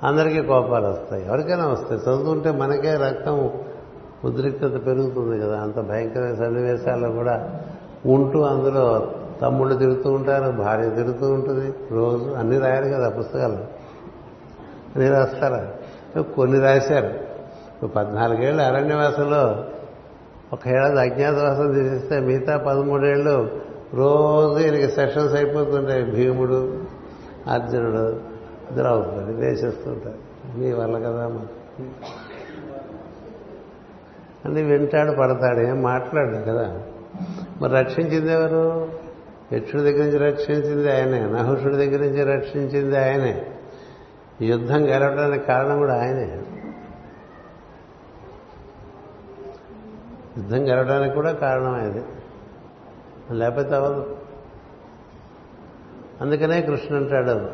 అందరికీ కోపాలు వస్తాయి. ఎవరికైనా వస్తాయి. చదువుతుంటే మనకే రక్తం ఉద్రిక్తత పెరుగుతుంది కదా. అంత భయంకరమైన సన్నివేశాల్లో కూడా ఉంటూ అందులో తమ్ముళ్ళు తిరుగుతూ ఉంటారు భార్య తిరుగుతూ ఉంటుంది. రోజు అన్ని రాయాలి కదా పుస్తకాలు. అన్ని రాస్తారా? కొన్ని రాశారు. పద్నాలుగేళ్ళు అరణ్యవాసంలో ఒక ఏడాది అజ్ఞాతవాసం తీసిస్తే మిగతా పదమూడేళ్ళు రోజు ఈయనకి సెషన్స్ అయిపోతుంటాయి. భీముడు అర్జునుడు ద్రౌపది వేసేస్తుంటారు. మీ వల్ల కదా మాకు అని వింటాడు పడతాడు ఏం మాట్లాడు కదా. మరి రక్షించింది ఎవరు? యక్షుడి దగ్గర నుంచి రక్షించింది ఆయనే నహుషుడి దగ్గర నుంచి రక్షించింది ఆయనే. యుద్ధం గెలవడానికి కారణం కూడా ఆయనే. యుద్ధం గెలవడానికి కూడా కారణం అది లేకపోతే అవదు అందుకనే కృష్ణ అంటాడు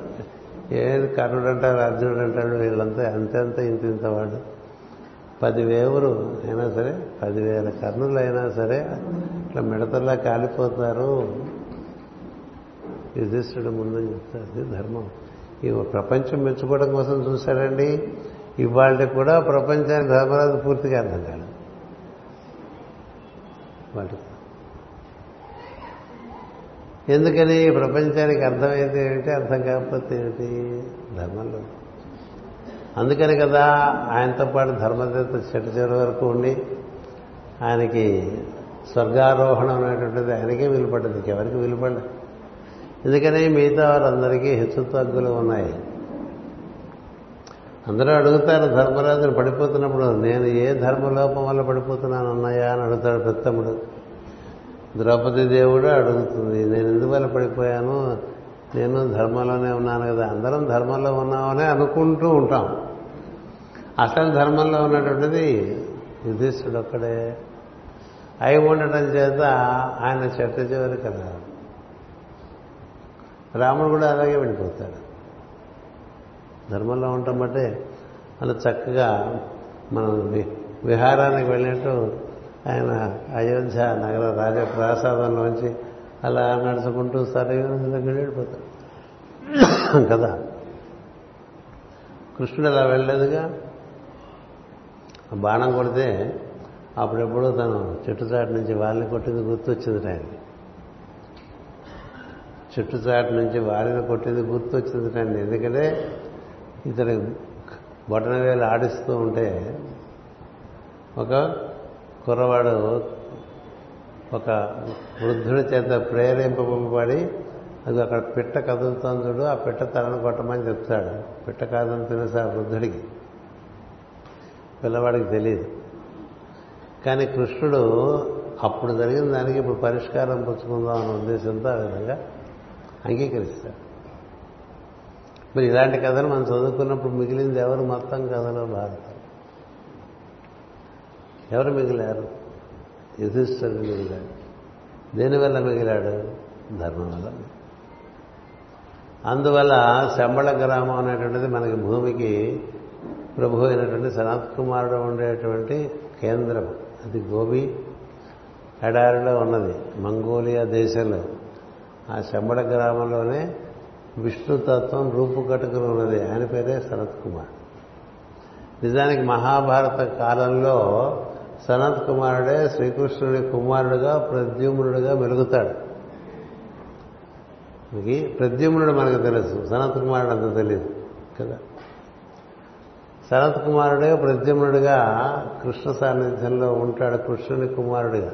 ఏది కర్ణుడు అంటారు అర్జునుడు అంటాడు వీళ్ళంతా అంతంత ఇంత ఇంత వాడు పదివేవురు అయినా సరే పదివేల కర్ణులు అయినా సరే ఇట్లా మిడతల్లా కాలిపోతారు. యుధిష్ఠుడు ముందని చెప్తారు అది ధర్మం. ఈ ప్రపంచం మెచ్చుకోవడం కోసం చూశారండి. ఇవాళ కూడా ప్రపంచానికి ధర్మరాజు పూర్తిగా అర్థం కాదు వాటి ఎందుకని ప్రపంచానికి అర్థమైతే ఏమిటి అర్థం కాకపోతే ఏమిటి? ధర్మంలో. అందుకని కదా ఆయనతో పాటు ధర్మదేవత చెట్టు చెరు వరకు ఉండి ఆయనకి స్వర్గారోహణం అనేటువంటిది ఆయనకే విలుపడ్డది. ఇంకెవరికి విలుపడలేదు. ఎందుకని మిగతా వారందరికీ హెచ్చు తగ్గులు ఉన్నాయి. అందరూ అడుగుతారు ధర్మరాజుని పడిపోతున్నప్పుడు నేను ఏ ధర్మలోపం వల్ల పడిపోతున్నాను అన్నయ్యా అని అడుగుతాడు పెత్తముడు ద్రౌపది దేవుడు అడుగుతుంది నేను ఎందువల్ల పడిపోయాను? నేను ధర్మంలోనే ఉన్నాను కదా అందరం ధర్మంలో ఉన్నామని అనుకుంటూ ఉంటాం. అసలు ధర్మంలో ఉన్నటువంటిది యుధిష్ఠుడు ఒక్కడే. అయి ఉండటం చేత ఆయన చెట్టు చివరి కదా. రాముడు కూడా అలాగే వెళ్ళిపోతాడు. ధర్మంలో ఉండటం బట్టే అలా చక్కగా మనం విహారానికి వెళ్ళినట్టు ఆయన అయోధ్య నగర రాజప్రాసాదంలోంచి అలా నడుచుకుంటూ సరైన వెళ్ళిపోతాడు. కదా? కృష్ణుడు అలా వెళ్ళలేదుగా. బాణం కొడితే అప్పుడెప్పుడు తను చెట్టుచాటు నుంచి వాళ్ళని కొట్టింది గుర్తొచ్చింది ఆయనకి చెట్టుచాటు నుంచి వారిని కొట్టింది గుర్తొచ్చింది కానీ ఎందుకంటే ఇతని బొటనవేలు ఆడిస్తూ ఉంటే ఒక కుర్రవాడు ఒక వృద్ధుడి చేత ప్రేరేంపబడి అది అక్కడ పిట్ట కదులుతోంది చూడు ఆ పిట్ట తలను కొట్టమని చెప్తాడు. పిట్ట కాదని తెలుసు ఆ వృద్ధుడికి. పిల్లవాడికి తెలియదు కానీ కృష్ణుడు అప్పుడు జరిగిన దానికి ఇప్పుడు పరిష్కారం పుచ్చుకుందాం అనే ఉద్దేశంతో ఆ విధంగా అంగీకరిస్తాడు మరి ఇలాంటి కథలు మనం చదువుకున్నప్పుడు మిగిలింది ఎవరు మొత్తం కథలో భారతం ఎవరు మిగిలారు? యుధిష్ఠుడు మిగిలాడు. దేనివల్ల మిగిలాడు? ధర్మం వల్ల అందువల్ల శంబళ గ్రామం అనేటువంటిది మనకి భూమికి ప్రభు అయినటువంటి సనత్ కుమారుడు ఉండేటువంటి కేంద్రం. అది గోబీ ఎడారిలో ఉన్నది మంగోలియా దేశంలో. ఆ శంబడ గ్రామంలోనే విష్ణుతత్వం రూపుకట్టుకుని ఉన్నది. ఆయన పేరే సనత్ కుమార్. నిజానికి మహాభారత కాలంలో సనత్ కుమారుడే శ్రీకృష్ణుడి కుమారుడుగా ప్రద్యుమ్నుడిగా మెలుగుతాడు. మనకి ప్రద్యుమ్నుడు మనకు తెలుసు. సనత్ కుమారుడు అంత తెలియదు కదా? సనత్ కుమారుడే ప్రద్యుమ్నుడిగా కృష్ణ సాన్నిధ్యంలో ఉంటాడు. కృష్ణుని కుమారుడిగా.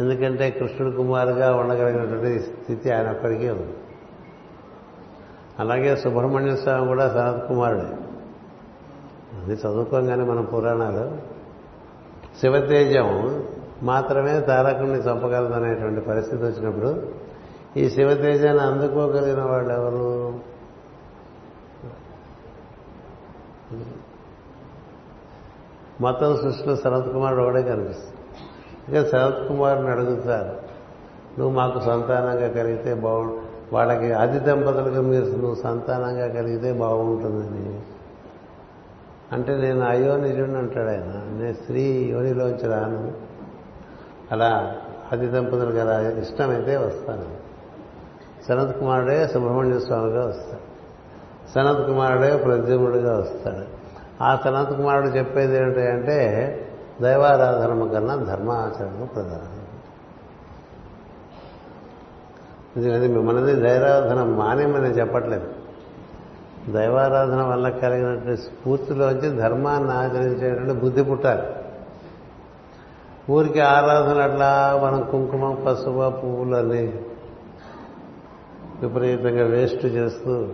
ఎందుకంటే కృష్ణుడు కుమారుగా ఉండగలిగినటువంటి స్థితి ఆయన ఒక్కడికే ఉంది. అలాగే సుబ్రహ్మణ్య స్వామి కూడా సనత్ కుమారుడే. అది చదువుకోగానే మన పురాణాలు. శివతేజం మాత్రమే తారకుణ్ణి చంపగలదనేటువంటి పరిస్థితి వచ్చినప్పుడు ఈ శివతేజాన్ని అందుకోగలిగిన వాళ్ళు ఎవరు? మొత్తం సృష్టిలో శరత్ కుమారుడు ఒకడే కనిపిస్తుంది ఇంకా శరత్ కుమారుని అడుగుతారు నువ్వు మాకు సంతానంగా కలిగితే బాగు వాళ్ళకి ఆది దంపతులకు మీరు నువ్వు సంతానంగా కలిగితే బాగుంటుందని అంటే నేను అయ్యో నిజుడిని అంటాడు ఆయన. నేను స్త్రీ యోనిలోంచి రాను. అలా ఆది దంపతులు కదా ఇష్టమైతే వస్తాను. సనత్ కుమారుడే సుబ్రహ్మణ్య స్వామిగా వస్తాడు. సనత్ కుమారుడే ప్రద్యుముడిగా వస్తాడు. ఆ సనత్ కుమారుడు చెప్పేది ఏంటంటే దైవారాధనము కన్నా ధర్మాచరణ ప్రధానం. మనది మిమ్మల్ని దైవారాధన మానేమని చెప్పట్లేదు. దైవారాధన వల్ల కలిగినటువంటి స్ఫూర్తిలోంచి ధర్మాన్ని ఆచరించేటువంటి బుద్ధి పుట్టాలి. ఊరికి ఆరాధన అట్లా మనం కుంకుమ పసుపు పువ్వులని విపరీతంగా వేస్ట్ చేస్తూ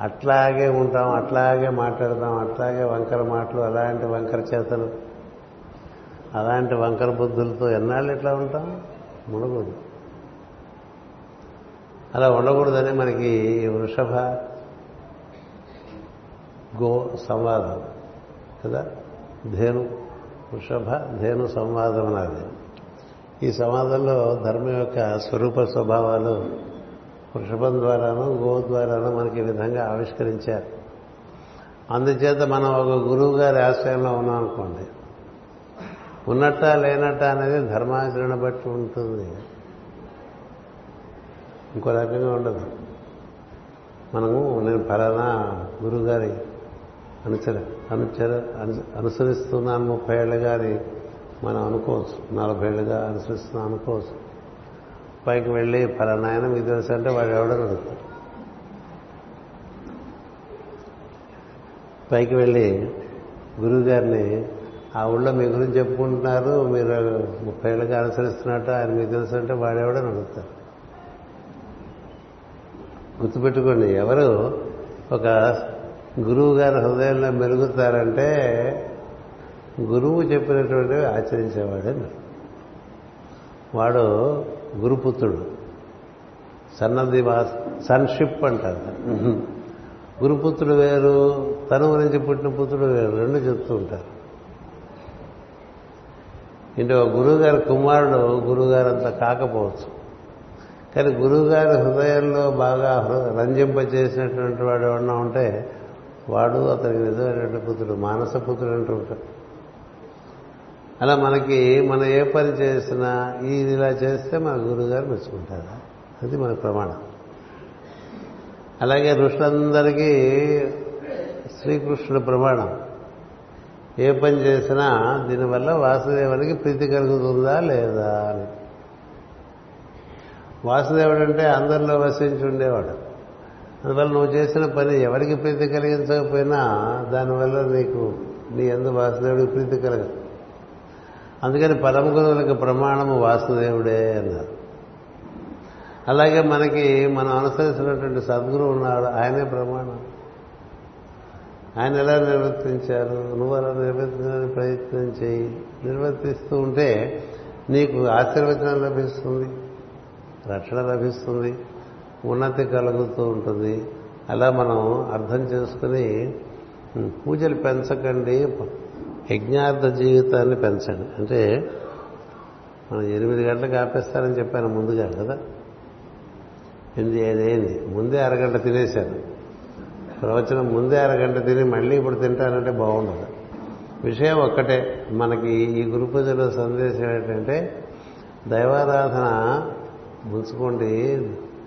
అట్లాగే ఉంటాం అట్లాగే మాట్లాడతాం అట్లాగే వంకర మాటలు అలాంటి వంకర చేతలు అలాంటి వంకర బుద్ధులతో ఎన్నాళ్ళు ఇట్లా ఉంటాం? ఉండకూడదు. అలా ఉండకూడదని మనకి వృషభ గో సంవాదం కదా? ధేను వృషభ ధేను సంవాదం అన్నది. ఈ సంవాదంలో ధర్మం యొక్క స్వరూప స్వభావాలు వృషభం ద్వారాను గో ద్వారాను మనకి ఈ విధంగా ఆవిష్కరించారు. అందుచేత మనం ఒక గురువు గారి ఆశ్రయంలో ఉన్నాం అనుకోండి ఉన్నట్ట లేనట్ట అనేది ధర్మాచరణ బట్టి ఉంటుంది. ఇంకో రకంగా ఉండదు. మనము నేను ఫలానా గురువుగారి అనుచర అనుచర అనుసరిస్తున్నాను ముప్పై ఏళ్ళుగా అని మనం అనుకోవచ్చు. నలభై ఏళ్ళుగా అనుసరిస్తున్నాం అనుకోవచ్చు. పైకి వెళ్ళి ఫలానా ఆయన మీకు తెలుసు అంటే వాడు ఎవడని అడుగుతారు పైకి వెళ్ళి గురువు గారిని ఆ ఊళ్ళో మీ గురించి చెప్పుకుంటున్నారు. మీరు ముప్పై ఏళ్ళుగా అనుసరిస్తున్నట్టు ఆయన మీకు తెలుసు అంటే వాడెవడని అడుగుతారు. గుర్తుపెట్టుకోండి ఎవరు ఒక గురువు గారి హృదయంలో మెలుగుతారంటే గురువు చెప్పినటువంటివి ఆచరించేవాడే వాడు గురుపుత్రుడు. సన్నది సన్షిప్ అంటారు గురుపుత్రుడు వేరు తను నుంచి పుట్టిన పుత్రుడు వేరు రెండు చెప్తూ ఉంటారు. ఇంటి ఒక గురువుగారి కుమారుడు గురువుగారు అంత కాకపోవచ్చు. కానీ గురువుగారి హృదయంలో బాగా రంజింపజేసినటువంటి వాడు ఎవరన్నా ఉంటే వాడు అతనికి నిజమైనటువంటి పుత్రుడు మానస పుత్రుడు అంటూ ఉంటాడు. అలా మనకి మనం ఏ పని చేసినా ఇది ఇలా చేస్తే మన గురువుగారు మెచ్చుకుంటారు? అది మన ప్రమాణం. అలాగే ఋషులందరికీ శ్రీకృష్ణుడు ప్రమాణం. ఏ పని చేసినా దీనివల్ల వాసుదేవునికి ప్రీతి కలుగుతుందా లేదా అని. వాసుదేవుడు అంటే అందరిలో వసించి ఉండేవాడు. అందువల్ల నువ్వు చేసిన పని ఎవరికి ప్రీతి కలిగించకపోయినా దానివల్ల నీకు నీ ఎందు వాసుదేవుడికి ప్రీతి కలగదు. అందుకని పరమ గురువులకు ప్రమాణము వాసుదేవుడే అన్నారు. అలాగే మనకి మనం అనుసరిస్తున్నటువంటి సద్గురువు ఉన్నాడు ఆయనే ప్రమాణం. ఆయన ఎలా నిర్వర్తించారు? నువ్వు అలా నిర్వర్తించడానికి ప్రయత్నం చేయి. నిర్వర్తిస్తూ ఉంటే నీకు ఆశీర్వచనం లభిస్తుంది రక్షణ లభిస్తుంది ఉన్నతి కలుగుతూ ఉంటుంది. అలా మనం అర్థం చేసుకుని పూజలు పెంచకండి. యజ్ఞార్థ జీవితాన్ని పెంచండి. అంటే మనం ఎనిమిది గంటలకు ఆపేస్తారని చెప్పాను ముందుగా కదా? ఎనిమిది ఐదైంది ముందే అరగంట తినేశాను. ప్రవచనం ముందే అరగంట తిని మళ్ళీ ఇప్పుడు తింటానంటే బాగుండదు. విషయం ఒక్కటే మనకి ఈ గురు పూజలో సందేశం ఏంటంటే దైవారాధన ముంచుకోండి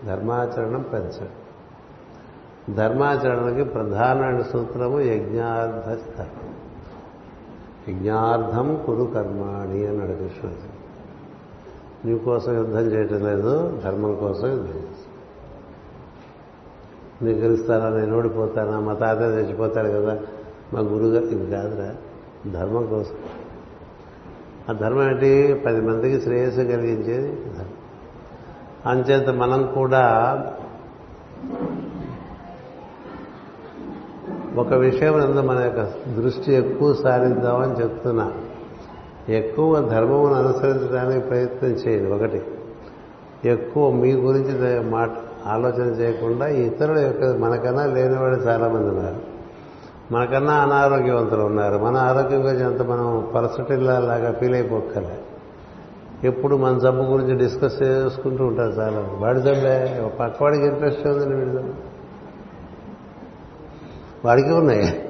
ధర్మాచరణం పెంచండి. ధర్మాచరణకి ప్రధానమైన సూత్రము యజ్ఞార్థ యజ్ఞార్థం కురు కర్మాణి అన్నాడు కృష్ణుడు నీ కోసం యుద్ధం చేయటం లేదు ధర్మం కోసం యుద్ధం చేస్తాను గెలుస్తానా? నేను ఓడిపోతానా? మా తాత చచ్చిపోతాడు కదా. మా గురుగారు ఇది కాదురా ధర్మం కోసం. ఆ ధర్మం ఏంటి? పది మందికి శ్రేయస్సు కలిగించేది ధర్మం. అంచేత మనం కూడా ఒక విషయం నందు మన యొక్క దృష్టి ఎక్కువ సారిద్దామని చెప్తున్నా. ఎక్కువ ధర్మమును అనుసరించడానికి ప్రయత్నం చేయండి. ఒకటి ఎక్కువ మీ గురించి మాట ఆలోచన చేయకుండా ఇతరుల యొక్క మనకన్నా లేనివాడు చాలామంది ఉన్నారు. మనకన్నా అనారోగ్యవంతులు ఉన్నారు. మన ఆరోగ్యం గురించి అంత మనం పరసటిల్లాగా ఫీల్ అయిపోక్కలే ఎప్పుడు మన జబ్బు గురించి డిస్కస్ చేసుకుంటూ ఉంటారు చాలా వాడి జబ్బే పక్కవాడికి ఇంట్రెస్ట్ ఉందని వీడి జబ్బు. వాడికి ఉన్నాయి.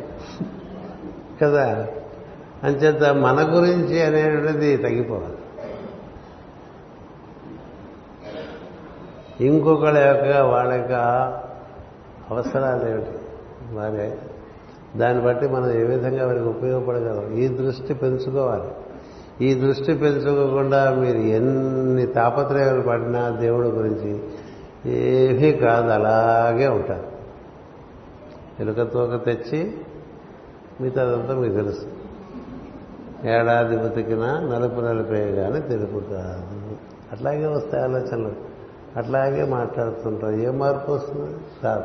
కదా? అంచేత మన గురించి అనేటువంటిది తగ్గిపోవాలి. ఇంకొకళ్ళ యొక్క వాళ్ళ యొక్క అవసరాలు ఏమిటి? మరి దాన్ని బట్టి మనం ఏ విధంగా వారికి ఉపయోగపడగలం? ఈ దృష్టి పెంచుకోవాలి. ఈ దృష్టి పెంచుకోకుండా మీరు ఎన్ని తాపత్రయాలు పడినా దేవుడి గురించి ఏమీ కాదు అలాగే ఉంటారు. ఎలుక తోక తెచ్చి మిగతాదంతా మీకు తెలుసు. ఏడాది బతికినా నలుపు నలిపే కానీ తెలుపు కాదు. అట్లాగే వస్తాయి ఆలోచనలు. అట్లాగే మాట్లాడుతుంటాం ఏ మార్పు వస్తుంది? కాదు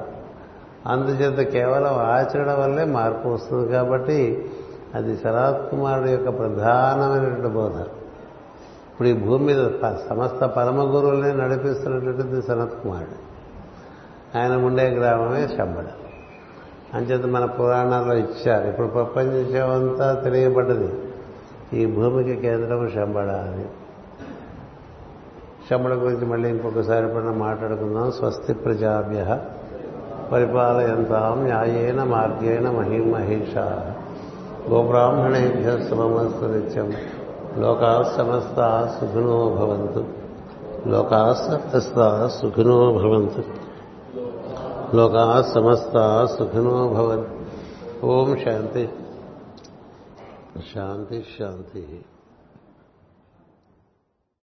అందుచేత కేవలం ఆచరణ వల్లే మార్పు వస్తుంది కాబట్టి అది శరత్ కుమారుడు యొక్క ప్రధానమైనటువంటి బోధ. ఇప్పుడు ఈ భూమి మీద సమస్త పరమ గురువుల్ని నడిపిస్తున్నటువంటిది సనత్ కుమారుడు. ఆయన ఉండే గ్రామమే శంబడ. అంచేత మన పురాణాల్లో ఇచ్చారు. ఇప్పుడు ప్రపంచమంతా తెలియబడ్డది. ఈ భూమికి కేంద్రం శంబడ అని. శముల గురించి మళ్ళీ ఇంకొకసారి ఎప్పుడైనా మాట్లాడుకుందాం. స్వస్తి ప్రజాభ్య పరిపాలయంతాం న్యాయేన మార్గేణ మహిమహేష గోబ్రాహ్మణేభ్య శుభమస్తు నిత్యం లోకా సమస్త సుఖినో భవంతు. లోకా సమస్త సుఖినో భవంతు. లోకా సమస్త సుఖినో భవంతు. ఓం శాంతి. శాంతి శాంతి.